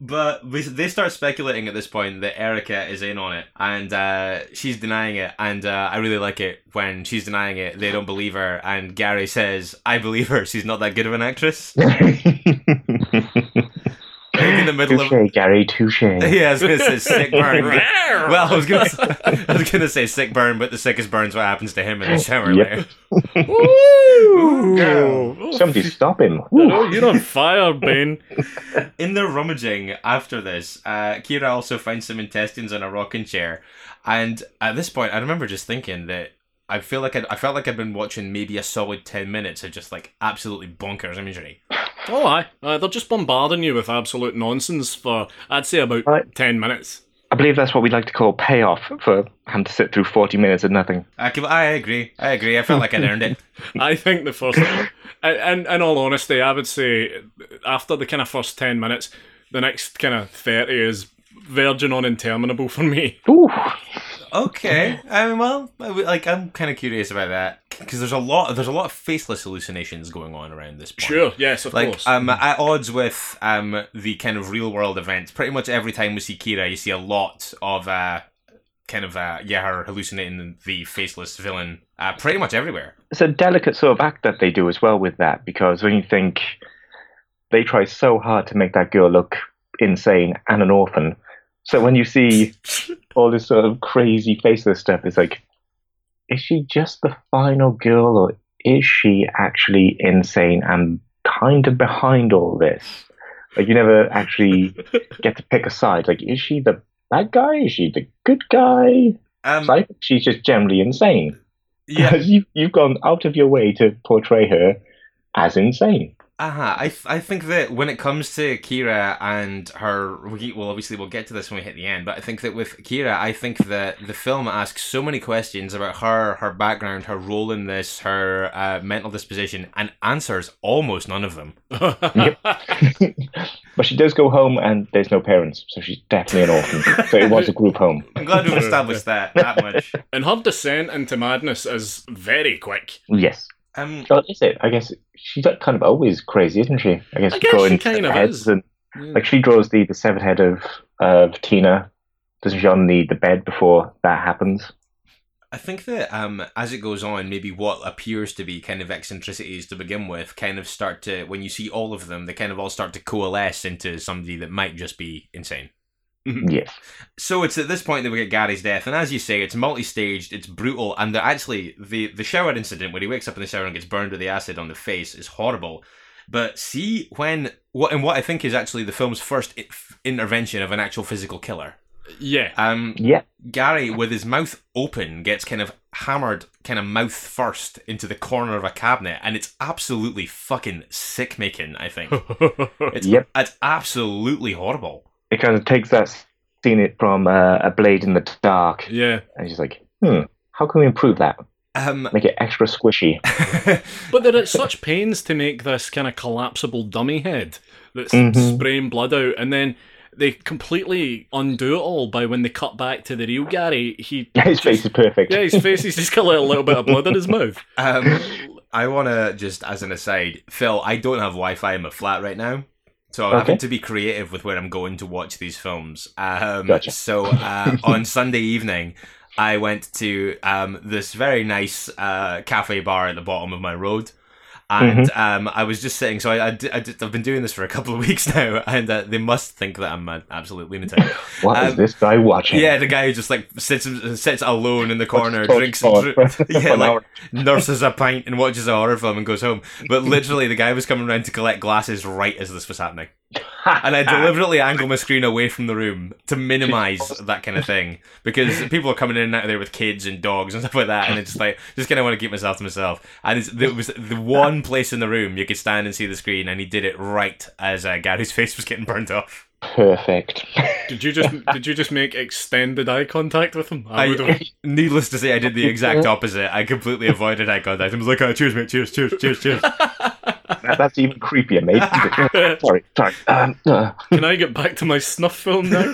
But they start speculating at this point that Erica is in on it, and uh, she's denying it. And uh, I really like it when she's denying it. They don't believe her, and Gary says, "I believe her. She's not that good of an actress." Like in the middle of touche, Gary. Touche. yeah, I was gonna say sick burn. well, I was gonna say, I was gonna say sick burn, but the sickest burn's what happens to him in the shower Yep. later. Ooh. Somebody stop him. You're on fire, Ben. In the rummaging after this, uh, Kira also finds some intestines on a rocking chair, and at this point, I remember just thinking that I feel like I'd, I felt like I'd been watching maybe a solid ten minutes of just like absolutely bonkers imagery. Oh, aye. Uh, they're just bombarding you with absolute nonsense for, I'd say, about Right. 10 minutes. I believe that's what we'd like to call payoff for having to sit through 40 minutes of nothing. I, can- I agree. I agree. I felt like I'd earned it. I think the first. and, and in all honesty, I would say after the kind of first 10 minutes, the next kind of 30 is virgin on interminable for me. Ooh. Okay. I mean, well, I w- like I'm kind of curious about that because there's a lot there's a lot of faceless hallucinations going on around this point. Sure, yes, of Like course. um, at odds with um the kind of real world events, pretty much every time we see Kira, you see a lot of uh kind of uh yeah her hallucinating the faceless villain uh pretty much everywhere. It's a delicate sort of act that they do as well with that because when you think they try so hard to make that girl look insane and an orphan. So when you see all this sort of crazy faceless stuff, it's like, is she just the final girl or is she actually insane and kind of behind all this? Like you never actually get to pick a side. Like, is she the bad guy? Is she the good guy? Um, think she's just generally insane. yeah, you, you've gone out of your way to portray her as insane. Uh-huh. I, th- I think that when it comes to Kira and her, we, well, obviously we'll get to this when we hit the end, but I think that with Kira, I think that the film asks so many questions about her, her background, her role in this, her uh, mental disposition, and answers almost none of them. but she does go home and there's no parents, so she's definitely an orphan. so it was a group home. I'm glad we've established that that much. and her descent into madness is very quick. Yes. Um, is it? I guess she's like kind of always crazy, isn't she? I guess, I guess drawing she kind of heads is. And, like she draws the, the severed head of of Tina. Doesn't she on the, the bed before that happens? I think that um, as it goes on, maybe what appears to be kind of eccentricities to begin with kind of start to, when you see all of them, they kind of all start to coalesce into somebody that might just be insane. Yes. So it's at this point that we get Gary's death, and as you say, it's multi-staged, it's brutal, and the, actually the the shower incident where he wakes up in the shower and gets burned with the acid on the face is horrible. But see when what and what I think is actually the film's first intervention of an actual physical killer. Yeah. Um, Yeah. Gary, with his mouth open, gets kind of hammered, kind of mouth first, into the corner of a cabinet, and it's absolutely fucking sick making. I think it's Yep. it's absolutely horrible. It kind of takes that scene it from uh, a blade in the dark, yeah. and she's like, hmm, how can we improve that? Um, Make it extra squishy. But they're at such pains to make this kind of collapsible dummy head that's Mhm. spraying blood out, and then they completely undo it all by when they cut back to the real Gary. He His face is perfect. yeah, his face he's just got a little, little bit of blood in his mouth. Um, I want to just, as an aside, Phil, I don't have Wi Fi in my flat right now. So I'm having to be creative with where I'm going to watch these films. Um, Gotcha. So uh, on Sunday evening, I went to um, this very nice uh, cafe bar at the bottom of my road. And Mm-hmm. um, I was just sitting, so I, I, I've been doing this for a couple of weeks now, and uh, they must think that I'm an absolute lunatic. What is Um, this guy watching? Yeah, the guy who just like sits sits alone in the corner, drinks, dr- yeah, like nurses a pint and watches a horror film and goes home. But literally, the guy was coming around to collect glasses right as this was happening, and I deliberately angle my screen away from the room to minimise that kind of thing because people are coming in and out of there with kids and dogs and stuff like that, and it's just like just kind of want to keep myself to myself. And it's, it was the one place in the room you could stand and see the screen, and he did it right as uh, Gary's face was getting burnt off. Perfect. Did you just did you just make extended eye contact with him? I would have. I, needless to say, I did the exact opposite. I completely avoided eye contact. I was like, oh, cheers, mate, cheers, cheers, cheers, cheers. That- That's even creepier, mate. sorry, sorry. Um, uh, Can I get back to my snuff film now?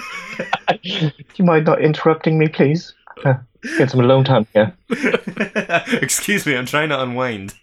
do you mind not interrupting me, please? Uh, get some alone time here. Excuse me, I'm trying to unwind.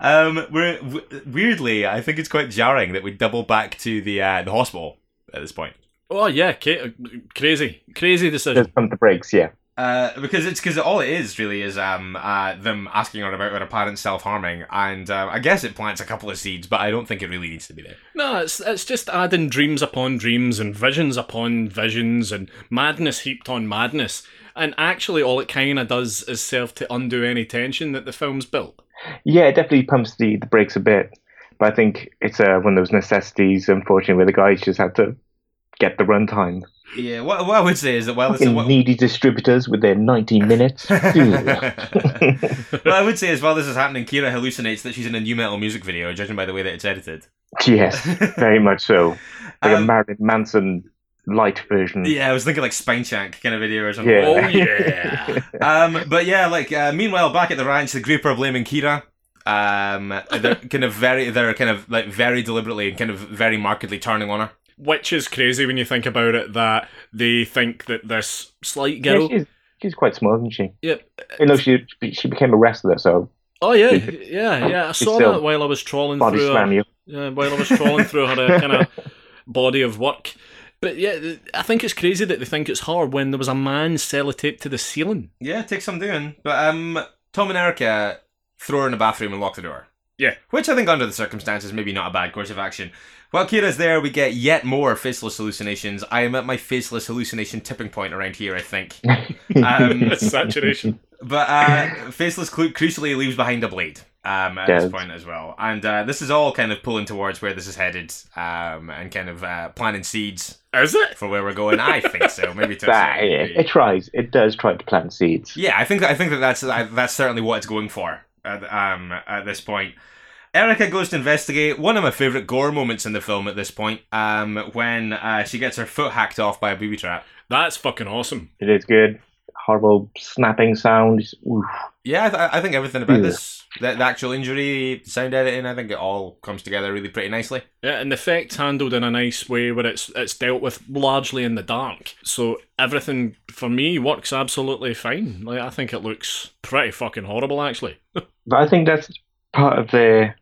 um, we're w- weirdly, I think it's quite jarring that we double back to the uh, the hospital at this point. Oh yeah, ca- crazy, crazy decision. Just pump the brakes, yeah. Uh, because it's because all it is really is um uh them asking her about her parents self harming, and uh, I guess it plants a couple of seeds, but I don't think it really needs to be there. No, it's it's just adding dreams upon dreams and visions upon visions and madness heaped on madness. And actually, all it kind of does is serve to undo any tension that the film's built. Yeah, it definitely pumps the, the brakes a bit. But I think it's uh, one of those necessities, unfortunately, where the guys just had to get the runtime. Yeah, what, what I would say is that while this Fucking what, needy distributors with their 90 minutes. What I would say is while this is happening, Kira hallucinates that she's in a nu metal music video, judging by the way that it's edited. yes, very much so. Like a Um, Marilyn Manson light version. Yeah, I was thinking like Spineshank kind of video or something. Yeah. Oh yeah. Um, but yeah, like uh, meanwhile, back at the ranch, the group are blaming Kira. Um, they're kind of very, they're kind of like very deliberately and kind of very markedly turning on her. Which is crazy when you think about it. That they think that this slight Yeah, girl. she's, she's quite small, isn't she? Yep. You know, she she became a wrestler, so Oh yeah, yeah, yeah. I saw that while I was trawling body through. slam Her, you. yeah, while I was trawling through her kind of body of work. But yeah, I think it's crazy that they think it's her when there was a man sellotaped to the ceiling. Yeah, it takes some doing. But um, Tom and Erica throw her in the bathroom and lock the door. Yeah. Which I think, under the circumstances, maybe not a bad course of action. While Kira's there, we get yet more faceless hallucinations. I am at my faceless hallucination tipping point around here, I think. Um, saturation. But uh, Faceless cru- crucially leaves behind a blade um, at Does. this point as well. And uh, this is all kind of pulling towards where this is headed um, and kind of uh, planting seeds Is it? for where we're going. I think so. Maybe to a That, certain yeah, degree. it tries. It does try to plant seeds. Yeah, I think I think that that's uh, that's certainly what it's going for at, um, at this point. Erica goes to investigate. One of my favorite gore moments in the film at this point, um, when uh, she gets her foot hacked off by a booby trap. That's fucking awesome. It is good. Horrible snapping sound. Oof. Yeah, I, th- I think everything about Yeah. this, the, the actual injury, sound editing, I think it all comes together really pretty nicely. Yeah, and the effect's handled in a nice way where it's it's dealt with largely in the dark. So everything for me works absolutely fine. Like I think it looks pretty fucking horrible actually. But I think that's part of their.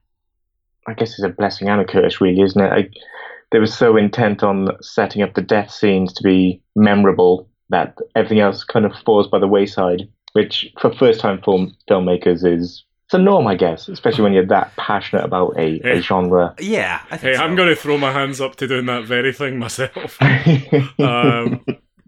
I guess it's a blessing and a curse, really, isn't it? Like, they were so intent on setting up the death scenes to be memorable that everything else kind of falls by the wayside, which for first-time film filmmakers is it's a norm, I guess, especially when you're that passionate about a, Yeah. a genre. Yeah, I think Hey, so. I'm going to throw my hands up to doing that very thing myself. Um,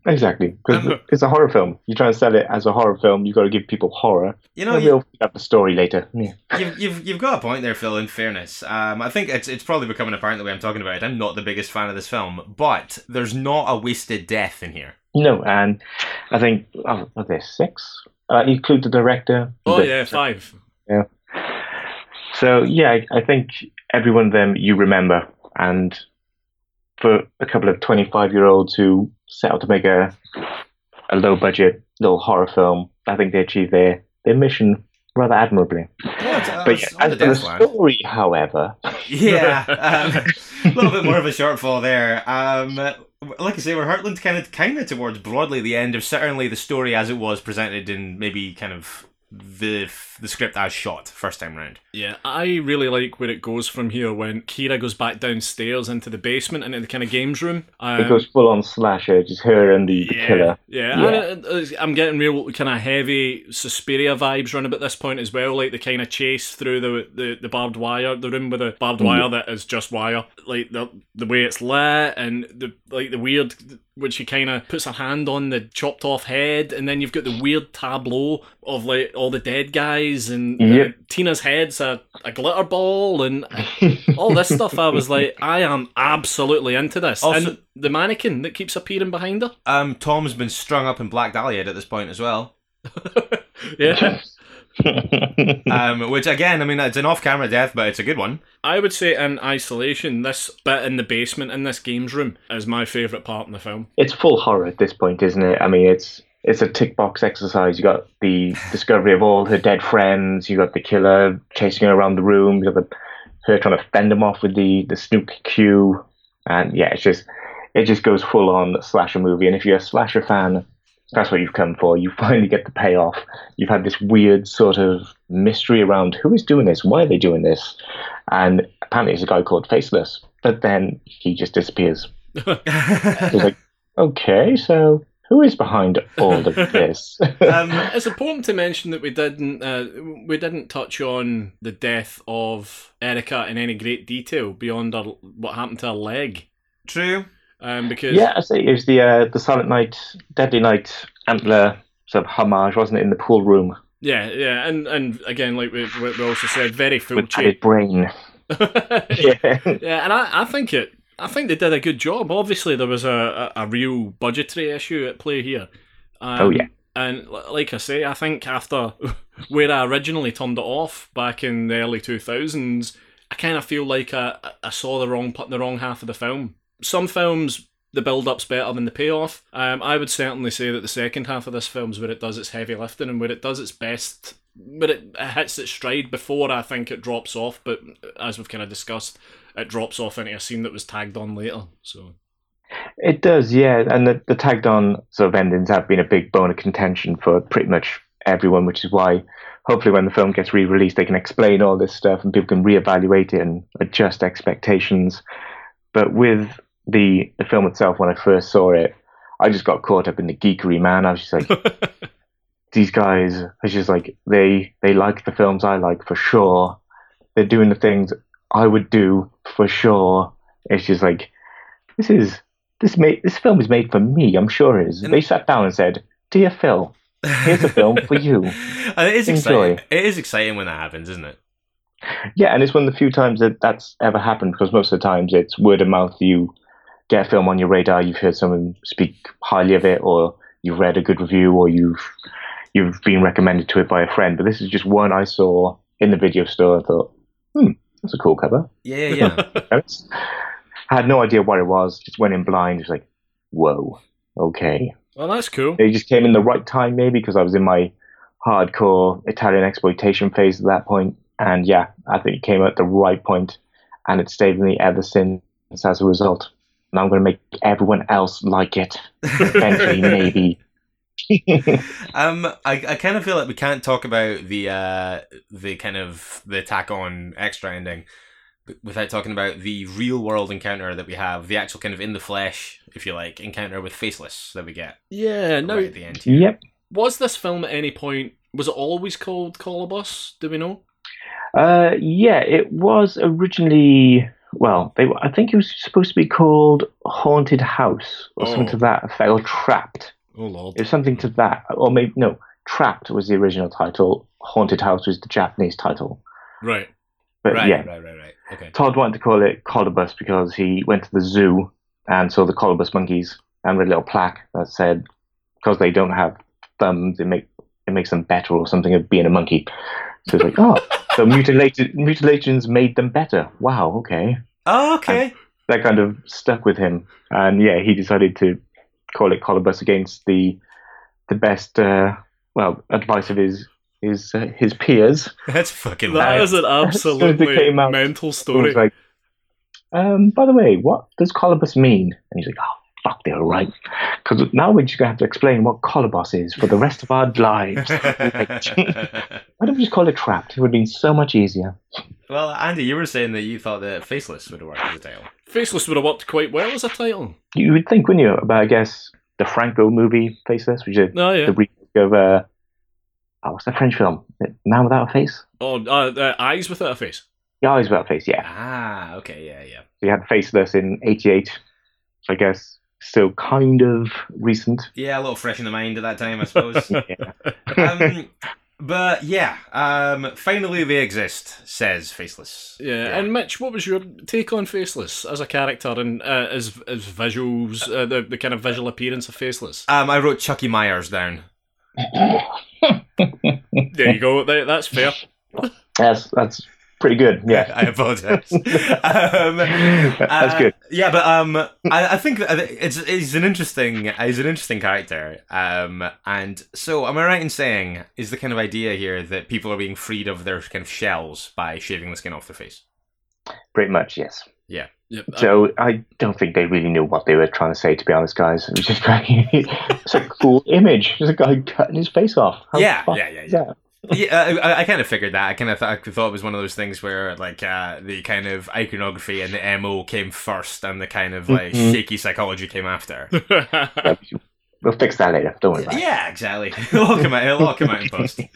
exactly, because it's a horror film. You try and sell it as a horror film, you've got to give people horror. You know, you, we'll pick up the story later. Yeah. you've, you've you've got a point there, Phil. In fairness, um, I think it's it's probably becoming apparent the way I'm talking about it. I'm not the biggest fan of this film, but there's not a wasted death in here. No, and I think oh, are there six? Uh, include the director. oh The- yeah, five. Yeah. So yeah, I, I think every one of them you remember, and for a couple of twenty-five-year-olds who set out to make a a low-budget little horror film, I think they achieved their their mission rather admirably. Yeah, But yeah, as for the story, however, yeah, um, a little bit more of a shortfall there. Um, like I say, we're hurtling kind of kind of towards broadly the end of certainly the story as it was presented in maybe kind of the the script as shot first time round. Yeah, I really like where it goes from here when Kira goes back downstairs into the basement and into the kind of games room. Um, it goes full on slasher, just her and the, the yeah, killer. Yeah, Yeah. And it- I'm getting real kind of heavy Suspiria vibes running at this point as well, like the kind of chase through the, the, the barbed wire, the room with the barbed wire that is just wire, like the the way it's lit and the like the weird when she kind of puts her hand on the chopped off head, and then you've got the weird tableau of like all the dead guys and uh, Tina's head's a, a glitter ball and all this stuff. I was like, I am absolutely into this. Also- and the mannequin that keeps appearing behind her. Um, Tom's been strung up in Black Dahlia at this point as well. Yeah. Um, which again, I mean, it's an off-camera death, but it's a good one. I would say in isolation, this bit in the basement in this games room is my favourite part in the film. it's full horror at this point, isn't it? I mean, it's it's a tick box exercise. You got the discovery of all her dead friends. You got the killer chasing her around the room. You got the, her trying to fend him off with the the snook cue, and yeah, it's just it just goes full on slasher movie. And if you're a slasher fan, that's what you've come for. You finally get the payoff. You've had this weird sort of mystery around who is doing this, why are they doing this, and apparently it's a guy called Faceless. But then he just disappears. It's like, okay, so who is behind all of this? Um, It's important to mention that we didn't uh, we didn't touch on the death of Erica in any great detail beyond her, what happened to her leg, true. um, because yeah, I say it was the uh, the Silent Night, Deadly Night antler sort of homage, wasn't it, in the pool room yeah, yeah, and and again, like we, we we also said, very with Fulci. added brain. yeah. Yeah, and I, I think it. I think they did a good job. Obviously, there was a, a, a real budgetary issue at play here. Um, Oh, yeah. And like I say, I think after where I originally turned it off back in the early two thousands, I kind of feel like I, I saw the wrong the wrong half of the film. Some films the build up's better than the payoff. Um, I would certainly say that the second half of this film's where it does its heavy lifting and where it does its best, where it hits its stride before I think it drops off. But as we've kind of discussed, it drops off into a scene that was tagged on later. So it does. Yeah, and the, the tagged on sort of endings have been a big bone of contention for pretty much everyone, which is why hopefully when the film gets re-released, they can explain all this stuff and people can reevaluate it and adjust expectations. But with the the film itself, when I first saw it, I just got caught up in the geekery, man. I was just like, these guys it's just like they they like the films I like for sure. They're doing the things I would do for sure. It's just like this is this made this film is made for me. I'm sure it is. And- They sat down and said, "Dear Phil, here's a film for you." And it is Enjoy. exciting. It is exciting when that happens, isn't it? Yeah, and it's one of the few times that that's ever happened because most of the times it's word of mouth. You get a film on your radar, you've heard someone speak highly of it, or you've read a good review, or you've you've been recommended to it by a friend. But this is just one I saw in the video store. I thought, hmm, that's a cool cover. Yeah, yeah. I had no idea what it was. Just went in blind. Just like, whoa, okay. well, that's cool. They just came in the right time, maybe because I was in my hardcore Italian exploitation phase at that point. And yeah, I think it came at the right point, and it stayed with me ever since. As a result, and I'm going to make everyone else like it eventually, maybe. Um, I, I kind of feel like we can't talk about the uh the kind of the tack on extra ending without talking about the real world encounter that we have, the actual kind of in the flesh, if you like, encounter with Faceless that we get Yeah. No. at the end. Here. yep. Was this film at any point? Was it always called Kolobos? Do we know? Uh, yeah, it was originally. Well, they, I think it was supposed to be called Haunted House or something Oh. to that effect, or Trapped. Oh lord. Was something to that, or maybe no, Trapped was the original title. Haunted House was the Japanese title. Right. But Right, yeah, right, right, right. Okay. Todd wanted to call it Kolobos because he went to the zoo and saw the Colobus monkeys and read a little plaque that said, because they don't have thumbs, it make it makes them better or something of being a monkey. So it's like, oh, so mutilated mutilations made them better. Wow, okay. Oh, okay. That kind of stuck with him, and yeah, he decided to call it Kolobos against the the best, uh, well, advice of his his uh, his peers. That's fucking That wild. is an As soon as it absolutely came out, mental story. like, um, by the way, what does Kolobos mean? And he's like, oh, fuck, they were right. Because now we're just going to have to explain what Kolobos is for the rest of our lives. Why don't we just call it trapped? It would have been so much easier. well, Andy, you were saying that you thought that Faceless would have worked as a title. Faceless would have worked quite well as a title. You would think, wouldn't you, about, I guess, the Franco movie, Faceless, which is Oh, yeah. the remake of, uh, oh, what's that French film? Man Without a Face? Oh, uh, uh, Eyes Without a Face. Yeah, Eyes Without a Face, yeah. Ah, okay, yeah, yeah. So you had Faceless in 88, I guess still kind of recent. Yeah, a little fresh in the mind at that time, I suppose. Yeah. um, but yeah, um, finally they exist, says Faceless. Yeah. and Mitch, what was your take on Faceless as a character and uh, as as visuals, uh, the the kind of visual appearance of Faceless? Um, I wrote Chucky Myers down. There you go. That, that's fair. That's that's pretty good. Yeah, I apologize. um, that's uh, good. Yeah, but um, I, I think that it's it's an interesting he's an interesting character. Um, and so am I right in saying is the kind of idea here that people are being freed of their kind of shells by shaving the skin off their face? Pretty much, yes. Yep. So I don't think they really knew what they were trying to say, to be honest, guys. It was just like, it's a cool image. There's a guy cutting his face off. How Yeah, fuck yeah, yeah, yeah. That? yeah, I, I kind of figured that. I kind of th- I thought it was one of those things where like uh, the kind of iconography and the mo came first, and the kind of like Mhm. shaky psychology came after. Yeah, We'll fix that later. Don't worry about yeah, exactly. It'll all come out. It'll all come out in post.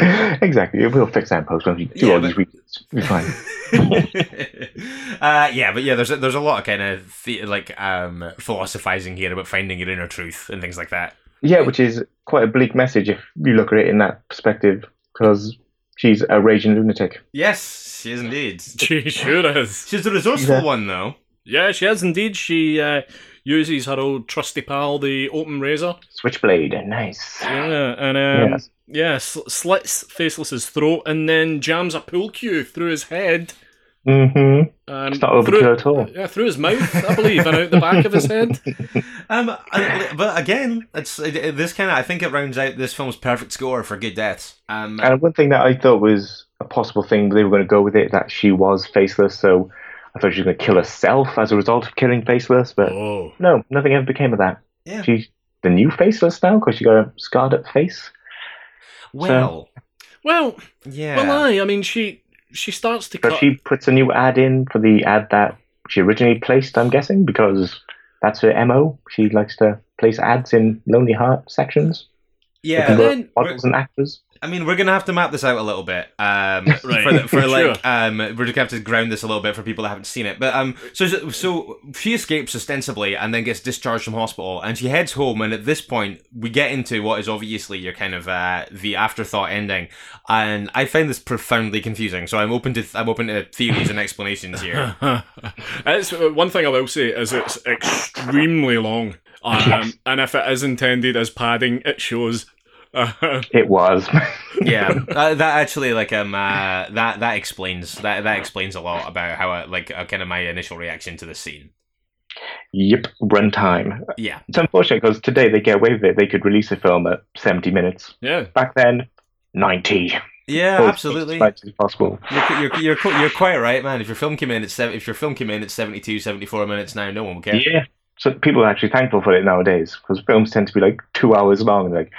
Exactly. We'll fix that in post when we do Yeah, all but- these reasons. We'll be fine. uh, yeah, but yeah, there's a, there's a lot of kind of the, like um, philosophizing here about finding your inner truth and things like that. Yeah, which is quite a bleak message if you look at it in that perspective, because she's a raging lunatic. Yes, she is indeed. she sure is. She's a resourceful Yeah. one, though. Yeah, she is indeed. She uh, uses her old trusty pal, the open razor. Switchblade, nice. Yeah, and um, Yes. yeah, sl- slits Faceless's throat and then jams a pool cue through his head. Mm-hmm. Um, It's not overkill through, at all. Yeah, through his mouth, I believe, and out the back of his head. Um, but again, it's it, it- this kind of. I think it rounds out this film's perfect score for good deaths. Um, And one thing that I thought was a possible thing they were going to go with it that she was faceless, so I thought she was going to kill herself as a result of killing faceless, but Oh. no, nothing ever became of that. yeah. She's the new faceless now because she got a scarred up face. Well, Well, yeah. well, aye. I mean, she she starts to So cut. she puts a new ad in for the ad that she originally placed, I'm guessing, because that's her MO. She likes to place ads in Lonely Heart sections. Yeah. And then- models and actors. I mean, we're gonna have to map this out a little bit. Um, Right. For, the, for Sure. like, um, we're just gonna have to ground this a little bit for people that haven't seen it. But um, so so she escapes ostensibly and then gets discharged from hospital, and she heads home. And at this point, we get into what is obviously your kind of uh, the afterthought ending, and I find this profoundly confusing. So I'm open to I'm open to theories and explanations here. it's uh, one thing I will say is it's extremely long, um, and if it is intended as padding, it shows. Uh, It was. yeah, uh, that actually like um uh, that that explains that that explains a lot about how I, like uh, kind of my initial reaction to the scene. yep, runtime. Yeah. It's unfortunate because today they get away with it. They could release a film at 70 minutes. yeah, Back then, 90. Yeah, Or absolutely. as possible. You're, you're, you're, you're quite right, man. If your film came in at seven, if your film came in at 72, 74 minutes now, no one will care. Yeah. So people are actually thankful for it nowadays because films tend to be like two hours long. and Like,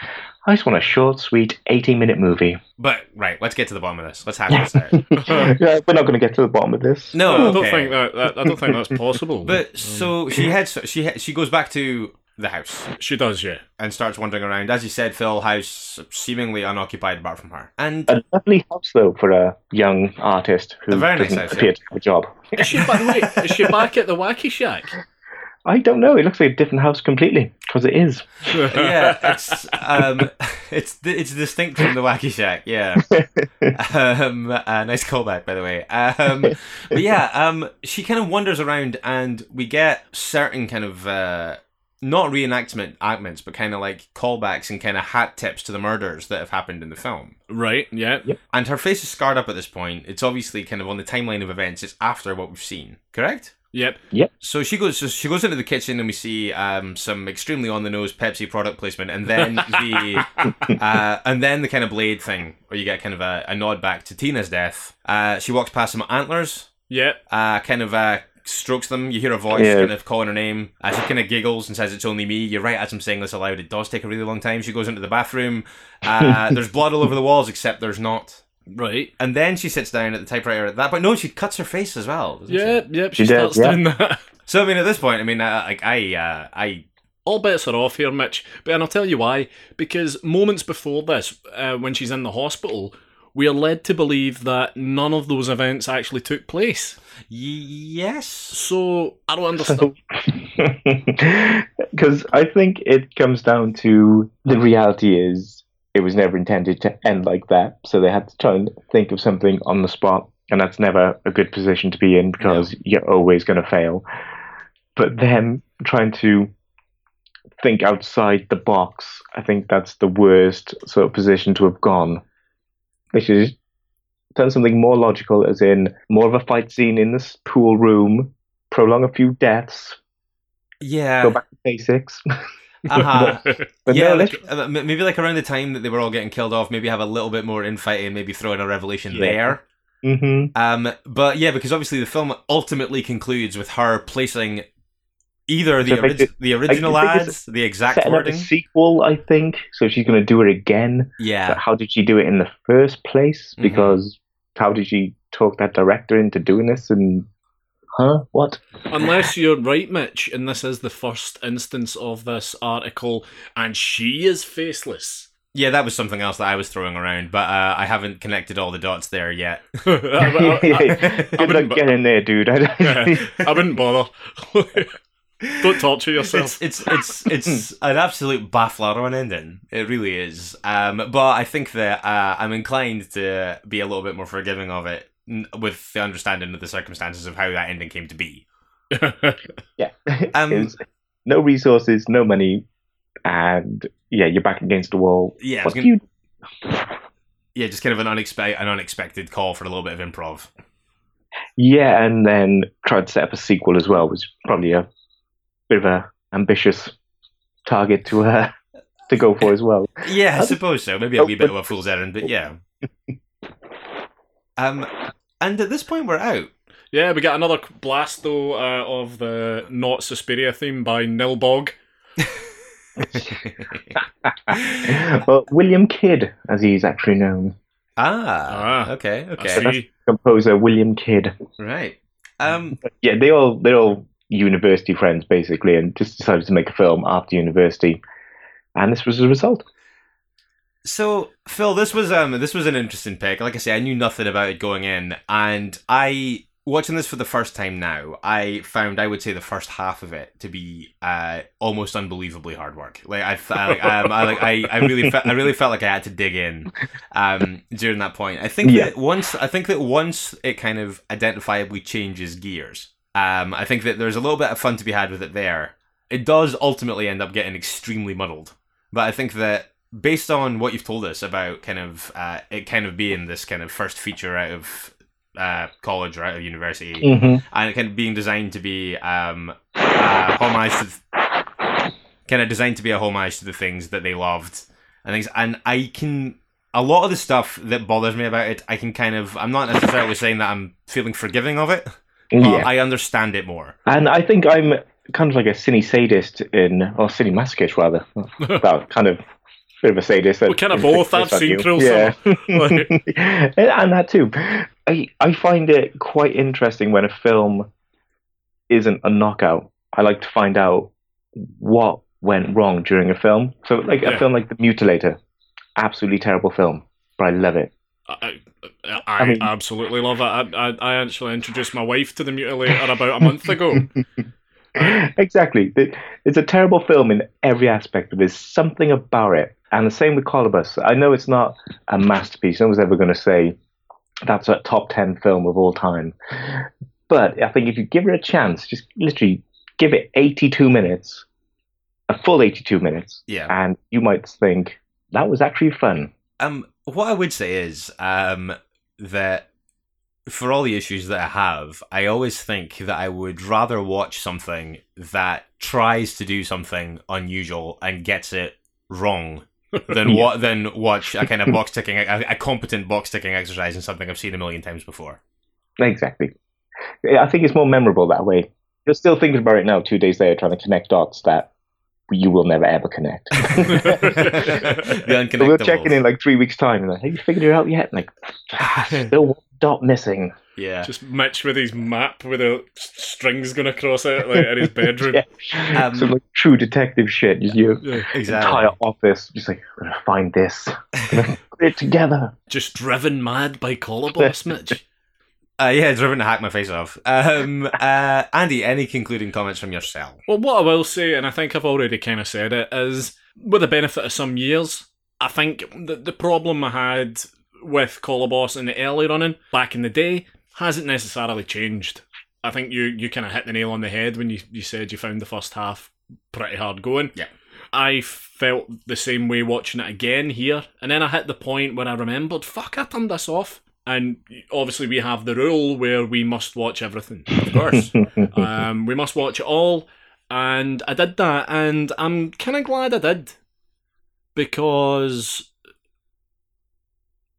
I just want a short, sweet, 80 minute movie. But right, let's get to the bottom of this. Let's have this out. yeah, we're not going to get to the bottom of this. No, I don't think that, that I don't think that's possible. But mm. so she heads, she he- she goes back to the house she does, yeah. and starts wandering around. As you said, Phil, house seemingly unoccupied apart from her. And A lovely house, though, for a young artist who A very nice doesn't house, appear yeah. to have a job. Is she by the way, is she back at the Wacky Shack? I don't know. It looks like a different house completely because it is. yeah, it's um, it's it's distinct from the Wacky Shack. Yeah. um, uh, nice callback, by the way. Um, but yeah, um, she kind of wanders around, and we get certain kind of uh, not reenactment actments, but kind of like callbacks and kind of hat tips to the murders that have happened in the film. right, yeah. And her face is scarred up at this point. It's obviously kind of on the timeline of events. It's after what we've seen, correct? Yep. Yep. So she goes. So she goes into the kitchen, and we see um, some extremely on the nose Pepsi product placement, and then the uh, and then the kind of blade thing, where you get kind of a, a nod back to Tina's death. Uh, she walks past some antlers, Yep. uh, kind of uh, strokes them. You hear a voice Yeah. kind of calling her name. Uh, she kind of giggles and says, "It's only me." You're right. As I'm saying this aloud, it does take a really long time. She goes into the bathroom. Uh, there's blood all over the walls, except there's not. Right. And then she sits down at the typewriter at that point. No, she cuts her face as well. doesn't she? Yep. Yep. She, She does, starts yeah. doing that. So I mean, at this point, I mean, uh, like I, uh, I All bets are off here, Mitch. But and I'll tell you why. Because moments before this, uh, when she's in the hospital, we are led to believe that none of those events actually took place. yes. So I don't understand. Because I think it comes down to the reality is it was never intended to end like that. So they had to try and think of something on the spot. And that's never a good position to be in because you're always going to fail. But then trying to think outside the box, I think that's the worst sort of position to have gone. They should have done something more logical, as in more of a fight scene in this pool room, prolong a few deaths, Yeah. go back to basics. Uh-huh. But yeah, no, like, uh, maybe like around the time that they were all getting killed off, maybe have a little bit more infighting, maybe throw in a revelation Yeah. there. Mhm. Um, but yeah, because obviously the film ultimately concludes with her placing either the So I think it- the original ads, the exact up a wording. sequel, I think. So she's going to do it again. But Yeah, how did she do it in the first place? Mhm. Because how did she talk that director into doing this? And huh? What? Unless you're right, Mitch, and this is the first instance of this article, and she is faceless. yeah, that was something else that I was throwing around, but uh, I haven't connected all the dots there yet. I, I- I- Good wouldn't luck getting there, dude. I wouldn't bother. Don't torture yourself. It's it's it's it's an absolute baffler on ending. It really is. Um, but I think that uh, I'm inclined to be a little bit more forgiving of it, n- with the understanding of the circumstances of how that ending came to be. yeah. Um, no resources, no money, and yeah, you're back against the wall. Yeah, gonna- you Yeah, just kind of an unexpected an unexpected call for a little bit of improv. Yeah, and then tried to set up a sequel as well was probably a bit of a ambitious target to uh, to go for as well. Yeah, I Um, suppose so. Maybe a oh, wee bit of a fool's errand, but yeah. Um, and at this point we're out. yeah, we get another blast though uh, of the not Suspiria theme by Nilbog. well, William Kidd, as he's actually known, ah, Ah. okay, I okay, see. composer William Kidd. right. Um, Yeah, they all they're all university friends basically, and just decided to make a film after university, and this was the result. So, Phil, this was um this was an interesting pick. Like I say, I knew nothing about it going in, and I watching this for the first time now, I found I would say the first half of it to be uh almost unbelievably hard work. Like I, I- like, um, I like I, I really fe- I really felt like I had to dig in um during that point. I think Yeah. that once I think that once it kind of identifiably changes gears, um, I think that there's a little bit of fun to be had with it there. It does ultimately end up getting extremely muddled, but I think that based on what you've told us about kind of uh, it kind of being this kind of first feature out of uh, college or out of university, Mm-hmm. and it kind of being designed to be um, uh, homage to th- kind of designed to be a homage to the things that they loved and things. And I can a lot of the stuff that bothers me about it, I can kind of I'm not necessarily saying that I'm feeling forgiving of it, but Yeah, I understand it more. and I think I'm kind of like a cine sadist in, or cine masochist rather. that kind of a sadist. Well, kind of both. I've seen Cruel yeah. And that too. I I find it quite interesting when a film isn't a knockout. I like to find out what went wrong during a film. So, like Yeah. a film like The Mutilator, absolutely terrible film, but I love it. I, I, I mean- absolutely love it. I, I, I actually introduced my wife to the Mutilator about a month ago. exactly. It's a terrible film in every aspect, but there's something about it. And the same with Kolobos. I know it's not a masterpiece. No one's ever going to say that's a top 10 film of all time. But I think if you give it a chance, just literally give it 82 minutes, a full 82 minutes, Yeah. and you might think that was actually fun. Um, what I would say is um, that for all the issues that I have, I always think that I would rather watch something that tries to do something unusual and gets it wrong than Yeah. what than watch a kind of box ticking a, a competent box ticking exercise in something I've seen a million times before. Exactly. I think it's more memorable that way. You're still thinking about it now, two days later, trying to connect dots that you will never ever connect. the So we're checking in like three weeks' time, and like, have you figured it out yet? Like, ah, still one dot missing. Yeah. Just Mitch with his map with the strings going across it like, in his bedroom. Yeah. Um, Some like true detective shit. Just your Yeah. exactly. entire office, just like, I'm gonna find this, gonna put it together. Just driven mad by Kolobos, Mitch. Uh, yeah, driven to hack my face off. Um, uh, Andy, any concluding comments from yourself? Well, what I will say, and I think I've already kind of said it, is with the benefit of some years, I think the, the problem I had with Kolobos in the early running back in the day hasn't necessarily changed. I think you, you kind of hit the nail on the head when you, you said you found the first half pretty hard going. Yeah. I felt the same way watching it again here, and then I hit the point where I remembered, fuck, I turned this off. And obviously, we have the rule where we must watch everything. Of course. um, we must watch it all, and I did that, and I'm kind of glad I did because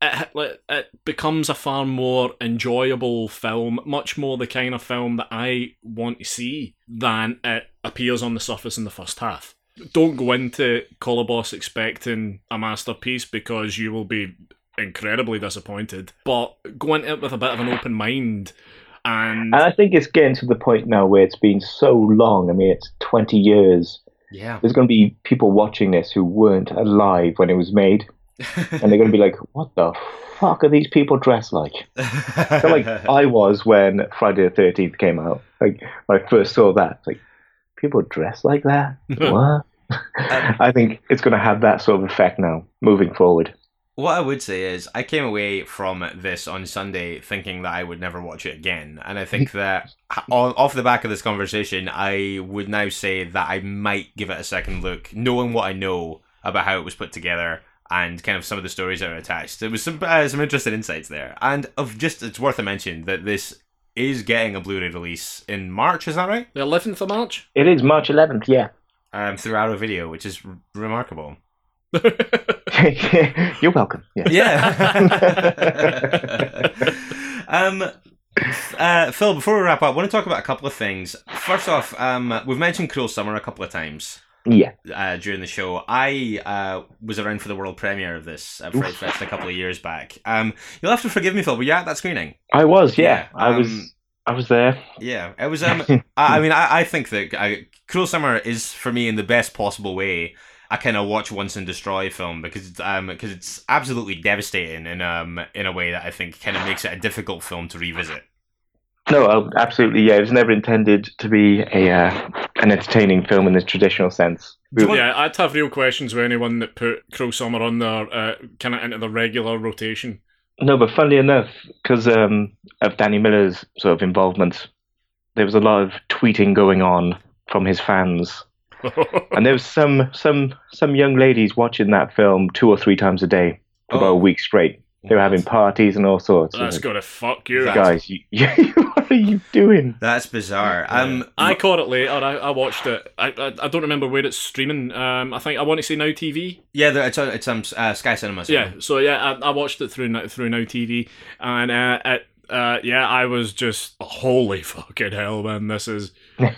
it it becomes a far more enjoyable film, much more the kind of film that I want to see than it appears on the surface in the first half. Don't go into Kolobos expecting a masterpiece because you will be incredibly disappointed. But go into it with a bit of an open mind and And I think it's getting to the point now where it's been so long. I mean, it's 20 years. yeah. There's going to be people watching this who weren't alive when it was made, and they're going to be like, "What the fuck are these people dressed like?" So, like I was when Friday the 13th came out. Like when I first saw that, like people dress like that. what? Um, I think it's going to have that sort of effect now, moving forward. What I would say is, I came away from this on Sunday thinking that I would never watch it again, and I think that off the back of this conversation, I would now say that I might give it a second look, knowing what I know about how it was put together and kind of some of the stories that are attached. There was some uh, some interesting insights there, and of just it's worth a mention that this is getting a Blu-ray release in March. Is that right? the 11th of March. It is March 11th, yeah. Um, through Arrow Video, which is r- remarkable. You're welcome. Yeah. Yeah. um, uh, Phil, before we wrap up, I want to talk about a couple of things. First off, um, we've mentioned Cruel Summer a couple of times Yeah. uh, during the show. I uh, was around for the world premiere of this at Fright Fest a couple of years back. Um, you'll have to forgive me, Phil, were you at that screening? I was, yeah. Yeah, I was um, I was there. Yeah, it was. Um, I, I mean, I, I think that uh, Cruel Summer is for me in the best possible way. I kind of watch once and destroy film because um because it's absolutely devastating in um in a way that I think kind of makes it a difficult film to revisit. No, uh, absolutely. Yeah, it was never intended to be a uh, an entertaining film in the traditional sense. We- Do you want- yeah, I'd have real questions with anyone that put Cruel Summer on their uh, kind of into the regular rotation. No, but funnily enough, because um, of Danny Miller's sort of involvement, there was a lot of tweeting going on from his fans, and there was some some some young ladies watching that film two or three times a day for about a Oh. week straight. They were having parties and all sorts. That's Like, gonna fuck you. Guys, you, what are you doing? That's bizarre. Um, I caught it later. I, I watched it. I, I I don't remember where it's streaming. Um, I think I want to say Now TV. yeah, there- it's on- it's um uh, Sky Cinema. so- Yeah. So yeah, I, I watched it through Now- through Now TV, and uh, it, uh, yeah, I was just holy fucking hell, man. This is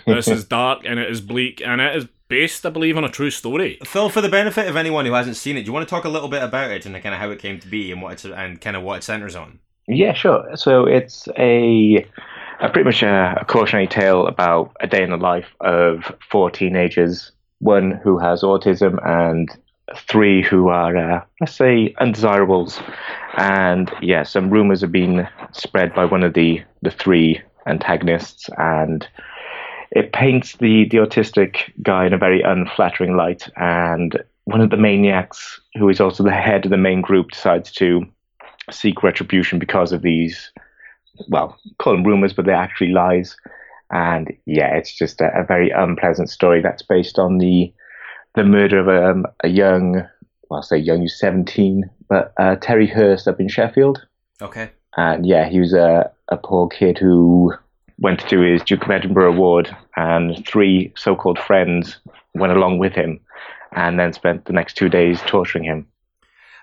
this is dark and it is bleak and it is based, I believe, on a true story. Phil, for the benefit of anyone who hasn't seen it, do you want to talk a little bit about it and kind of how it came to be and what it's and kind of what it centers on? Yeah, sure. So it's a, a pretty much a, a cautionary tale about a day in the life of four teenagers, one who has autism and three who are, uh, let's say, undesirables. And yeah, some rumors have been spread by one of the, the three antagonists, and it paints the, the autistic guy in a very unflattering light. And one of the maniacs, who is also the head of the main group, decides to seek retribution because of these, well, call them rumors, but they're actually lies. And yeah, it's just a, a very unpleasant story that's based on the the murder of um, a young, well, I'll say young, he's 17, but uh, Terry Hurst up in Sheffield. Okay. and yeah, he was a a poor kid who went to do his Duke of Edinburgh award, and three so-called friends went along with him, and then spent the next two days torturing him.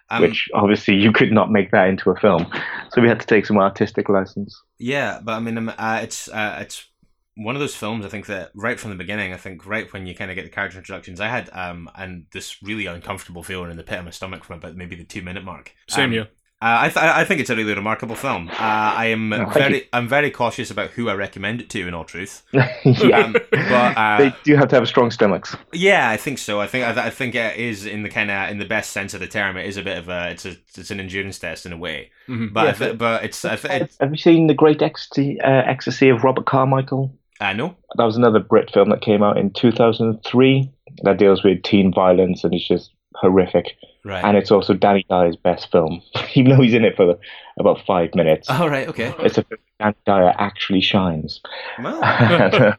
Um, which obviously you could not make that into a film, so we had to take some artistic license. Yeah, but I mean, um, uh, it's uh, it's one of those films. I think that right from the beginning, I think right when you kind of get the character introductions, I had um and this really uncomfortable feeling in the pit of my stomach from about maybe the two minute mark. Same Um, here. Uh, I, th- I think it's a really remarkable film. Uh, I am Oh, very you. I'm very cautious about who I recommend it to. In all truth, yeah, um, but uh, they do have to have strong stomachs. yeah, I think so. I think I, I think it is in the kind of in the best sense of the term. It is a bit of a it's a it's an endurance test in a way. Mhm. But I Yeah, th- but it's I th- it's Have you seen The Great Ecstasy, uh, Ecstasy of Robert Carmichael? I know. That was another Brit film that came out in 2003 that deals with teen violence and it's just horrific. Right. And it's also Danny Dyer's best film, even though he's in it for about five minutes. All right. Okay. It's a film Danny Dyer actually shines. Well.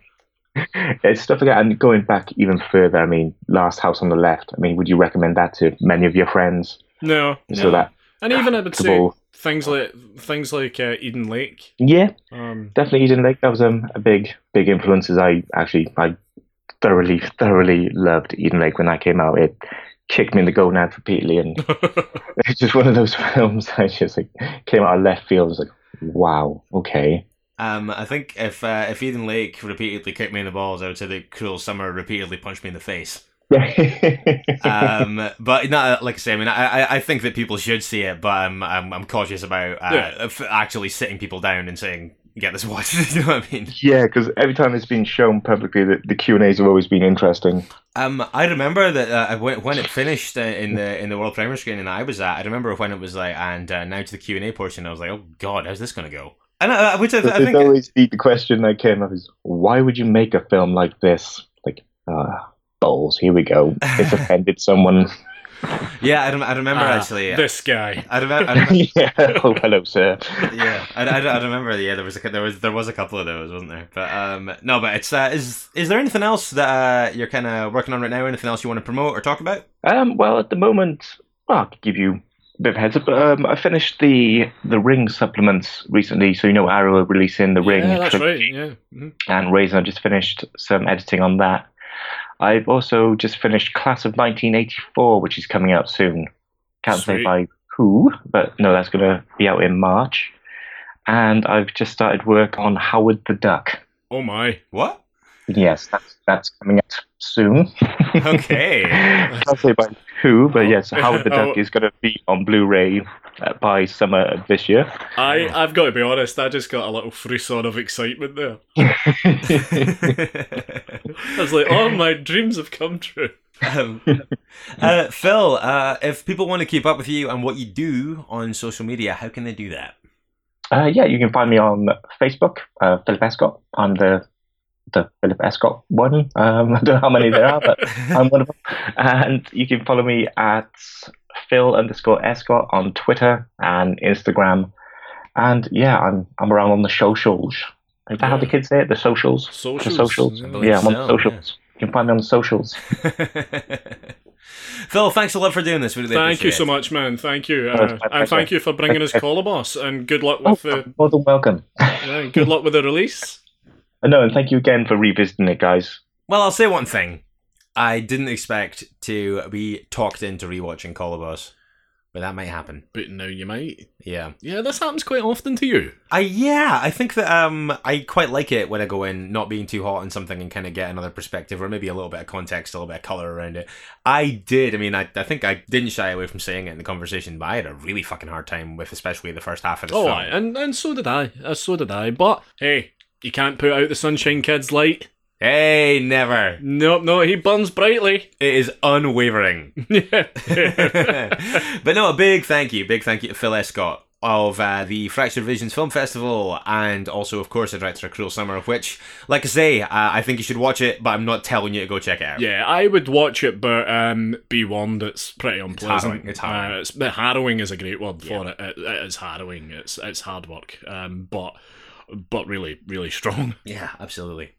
Uh, it's stuff like that. And going back even further, I mean, Last House on the Left. I mean, would you recommend that to many of your friends? No, So No. that, and even I would say things like things like uh, Eden Lake. yeah, Um, definitely Eden Lake. That was um, a big, big influence. As I actually, I thoroughly, thoroughly loved Eden Lake when that came out. It kicked me in the gonads repeatedly, and it's just one of those films I just like came out of left field. I was like, wow, okay. Um, I think if uh, if Eden Lake repeatedly kicked me in the balls, I would say that Cruel Summer repeatedly punched me in the face. Um, but no, like I say, I mean, I, I, I think that people should see it, but I'm I'm, I'm cautious about uh, Yeah. f- actually sitting people down and saying, "Get this watched." you know what I mean? yeah, because every time it's been shown publicly, the, the Q and A's have always been interesting. Um, I remember that uh, when, when it finished uh, in the in the world premiere screening that I was at. I remember when it was like, and uh, now to the Q and A portion. I was like, "Oh God, how's this going to go?" And uh, which I, I think always the, the question that came up is, why would you make a film like this? Like, ah, balls. Here we go. It's offended someone. Yeah, I, rem- I remember ah, actually. this guy. I remember. I remember yeah. Oh, hello, sir. yeah, I, I, I remember. Yeah, there was a, there was there was a couple of those, wasn't there? But um, no, but it's uh, is is there anything else that uh, you're kind of working on right now? Anything else you want to promote or talk about? Um, well, at the moment, well, I'll give you a bit of a heads up. but, Um, I finished the the Ring supplements recently, so you know Arrow are releasing the Ring, Yeah, that's trilogy, right. Yeah. Mhm. and Razor just finished some editing on that. I've also just finished Class of 1984, which is coming out soon. Can't say by who, but no, that's going to be out in March. And I've just started work on Howard the Duck. Oh my. What? Yes, that's that's coming out soon. Okay. Can't say by who, but yes, Howard the Duck Oh. is going to be on Blu-ray uh, by summer of this year. I, I've got to be honest, I just got a little frisson of excitement there. I was like, oh, my dreams have come true. um, uh, Phil, uh, if people want to keep up with you and what you do on social media, how can they do that? Uh, yeah, you can find me on Facebook, uh, Philip Escott. I'm the the Philip Escott one. Um, I don't know how many there are, but I'm one of them. And you can follow me at Phil underscore Escott on Twitter and Instagram. And yeah, I'm I'm around on the socials. Is that how the kids say it? The socials. Socials. The socials. yeah. I'm on the socials. You can find me on the socials. Phil, thanks a lot for doing this. We really Thank you so it. much, man. Thank you, Oh, uh, and thank you for bringing us Kolobos, and good luck Oh, with the you're more than welcome. yeah, good luck with the release. No, and thank you again for revisiting it, guys. Well, I'll say one thing. I didn't expect to be talked into rewatching Kolobos, but that might happen. But now you might. Yeah. Yeah, this happens quite often to you. I yeah, I think that um I quite like it when I go in not being too hot on something and kind of get another perspective or maybe a little bit of context, a little bit of color around it. I did. I mean, I, I think I didn't shy away from saying it in the conversation, but I had a really fucking hard time with especially the first half of this Oh, film. aye, and and so did I. Uh, so did I. But hey, you can't put out the Sunshine Kid's light. Hey, never. Nope, no, he burns brightly. It is unwavering. but no, a big thank you, big thank you to Phil Escott of uh, the Fractured Visions Film Festival, and also, of course, the director of Cruel Summer. Of which, like I say, uh, I think you should watch it, but I'm not telling you to go check it out. Yeah, I would watch it, but um, be warned, it's pretty unpleasant. harrowing, it's harrowing. Uh, it's, harrowing is a great word for Yeah. it. it. It is harrowing. It's it's hard work, um, but but really really strong. Yeah, absolutely.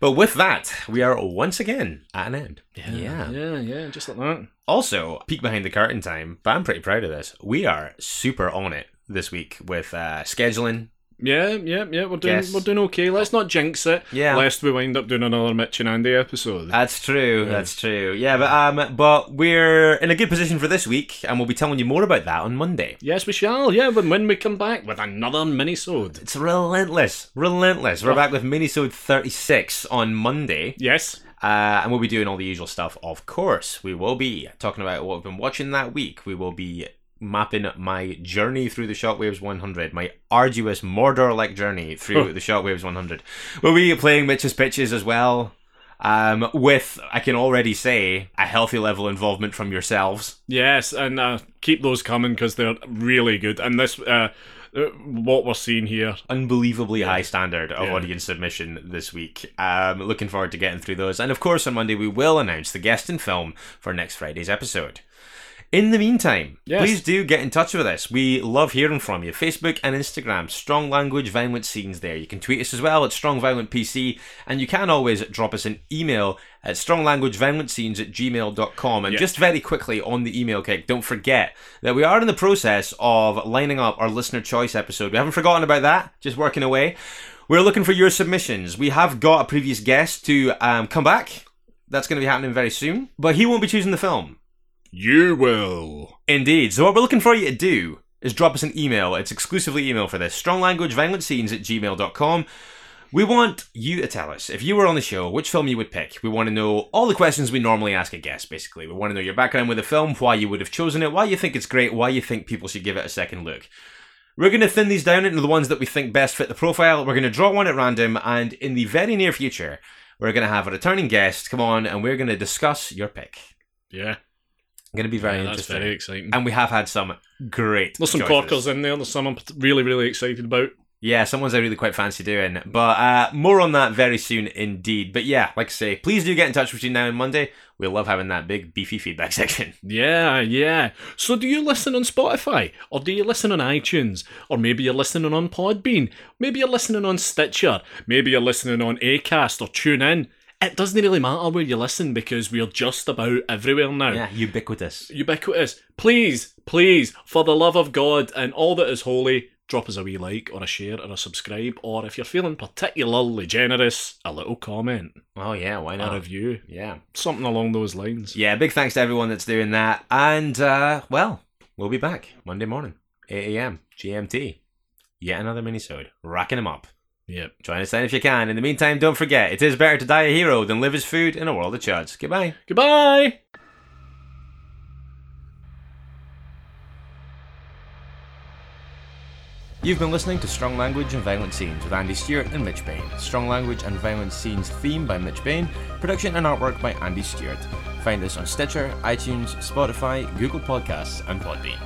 But with that, we are once again at an end. yeah. yeah, yeah, just like that. Also, peek behind the curtain time, but I'm pretty proud of this. We are super on it this week with uh, scheduling. Yeah, yeah, yeah. We're doing Yes. we're doing okay. Let's not jinx it. Yeah. Lest we wind up doing another Mitch and Andy episode. That's true. That's true. Yeah, but um, but we're in a good position for this week, and we'll be telling you more about that on Monday. yes, we shall. Yeah, when when we come back with another mini-sode. It's relentless, relentless. We're back with Minisode 36 on Monday. Yes. Uh, and we'll be doing all the usual stuff, of course. We will be talking about what we've been watching that week. We will be mapping my journey through the Shockwaves 100, my arduous Mordor like journey through the Shockwaves 100. We'll be playing Mitch's pitches as well. Um, with, I can already say, a healthy level involvement from yourselves. Yes, and uh, keep those coming because they're really good. And this, uh, uh, what we're seeing here, unbelievably high standard of Yeah. audience submission this week. Um, looking forward to getting through those. And of course, on Monday, we will announce the guest in film for next Friday's episode. In the meantime, Yes. please do get in touch with us. We love hearing from you. Facebook and Instagram, Strong Language Violent Scenes there. You can tweet us as well at Strong Violent PC, and you can always drop us an email at stronglanguageviolentscenes at gmail.com. And Yeah. just very quickly on the email kick, don't forget that we are in the process of lining up our listener choice episode. We haven't forgotten about that, just working away. We're looking for your submissions. We have got a previous guest to um, come back. That's going to be happening very soon, but he won't be choosing the film. You will. Indeed. So what we're looking for you to do is drop us an email. It's exclusively email for this. Stronglanguageviolentscenes at gmail.com. We want you to tell us, if you were on the show, which film you would pick. We want to know all the questions we normally ask a guest, basically. We want to know your background with the film, why you would have chosen it, why you think it's great, why you think people should give it a second look. We're going to thin these down into the ones that we think best fit the profile. We're going to draw one at random, and in the very near future, we're going to have a returning guest come on, and we're going to discuss your pick. Yeah, Going to be very yeah, that's interesting. very exciting. And we have had some great. There's some choices. corkers in there. There's some I'm really, really excited about. Yeah, some ones I really quite fancy doing. But uh, more on that very soon indeed. But yeah, like I say, please do get in touch between now and Monday. We love having that big beefy feedback section. Yeah, yeah. So do you listen on Spotify? Or do you listen on iTunes? Or maybe you're listening on Podbean? Maybe you're listening on Stitcher? Maybe you're listening on Acast or TuneIn? It doesn't really matter where you listen because we're just about everywhere now. Yeah, ubiquitous. Ubiquitous. Please, please, for the love of God and all that is holy, drop us a wee like or a share or a subscribe, or if you're feeling particularly generous, a little comment, Oh yeah, why not? a review, Yeah. something along those lines. Yeah, big thanks to everyone that's doing that. And uh, well, we'll be back Monday morning, 8 a.m. GMT. Yet another minisode. Racking them up. Yep. Join us then if you can. In the meantime, don't forget, it is better to die a hero than live as food in a world of chuds. Goodbye. Goodbye! You've been listening to Strong Language and Violent Scenes with Andy Stewart and Mitch Bain. Strong Language and Violent Scenes theme by Mitch Bain, production and artwork by Andy Stewart. Find us on Stitcher, iTunes, Spotify, Google Podcasts, and Podbean.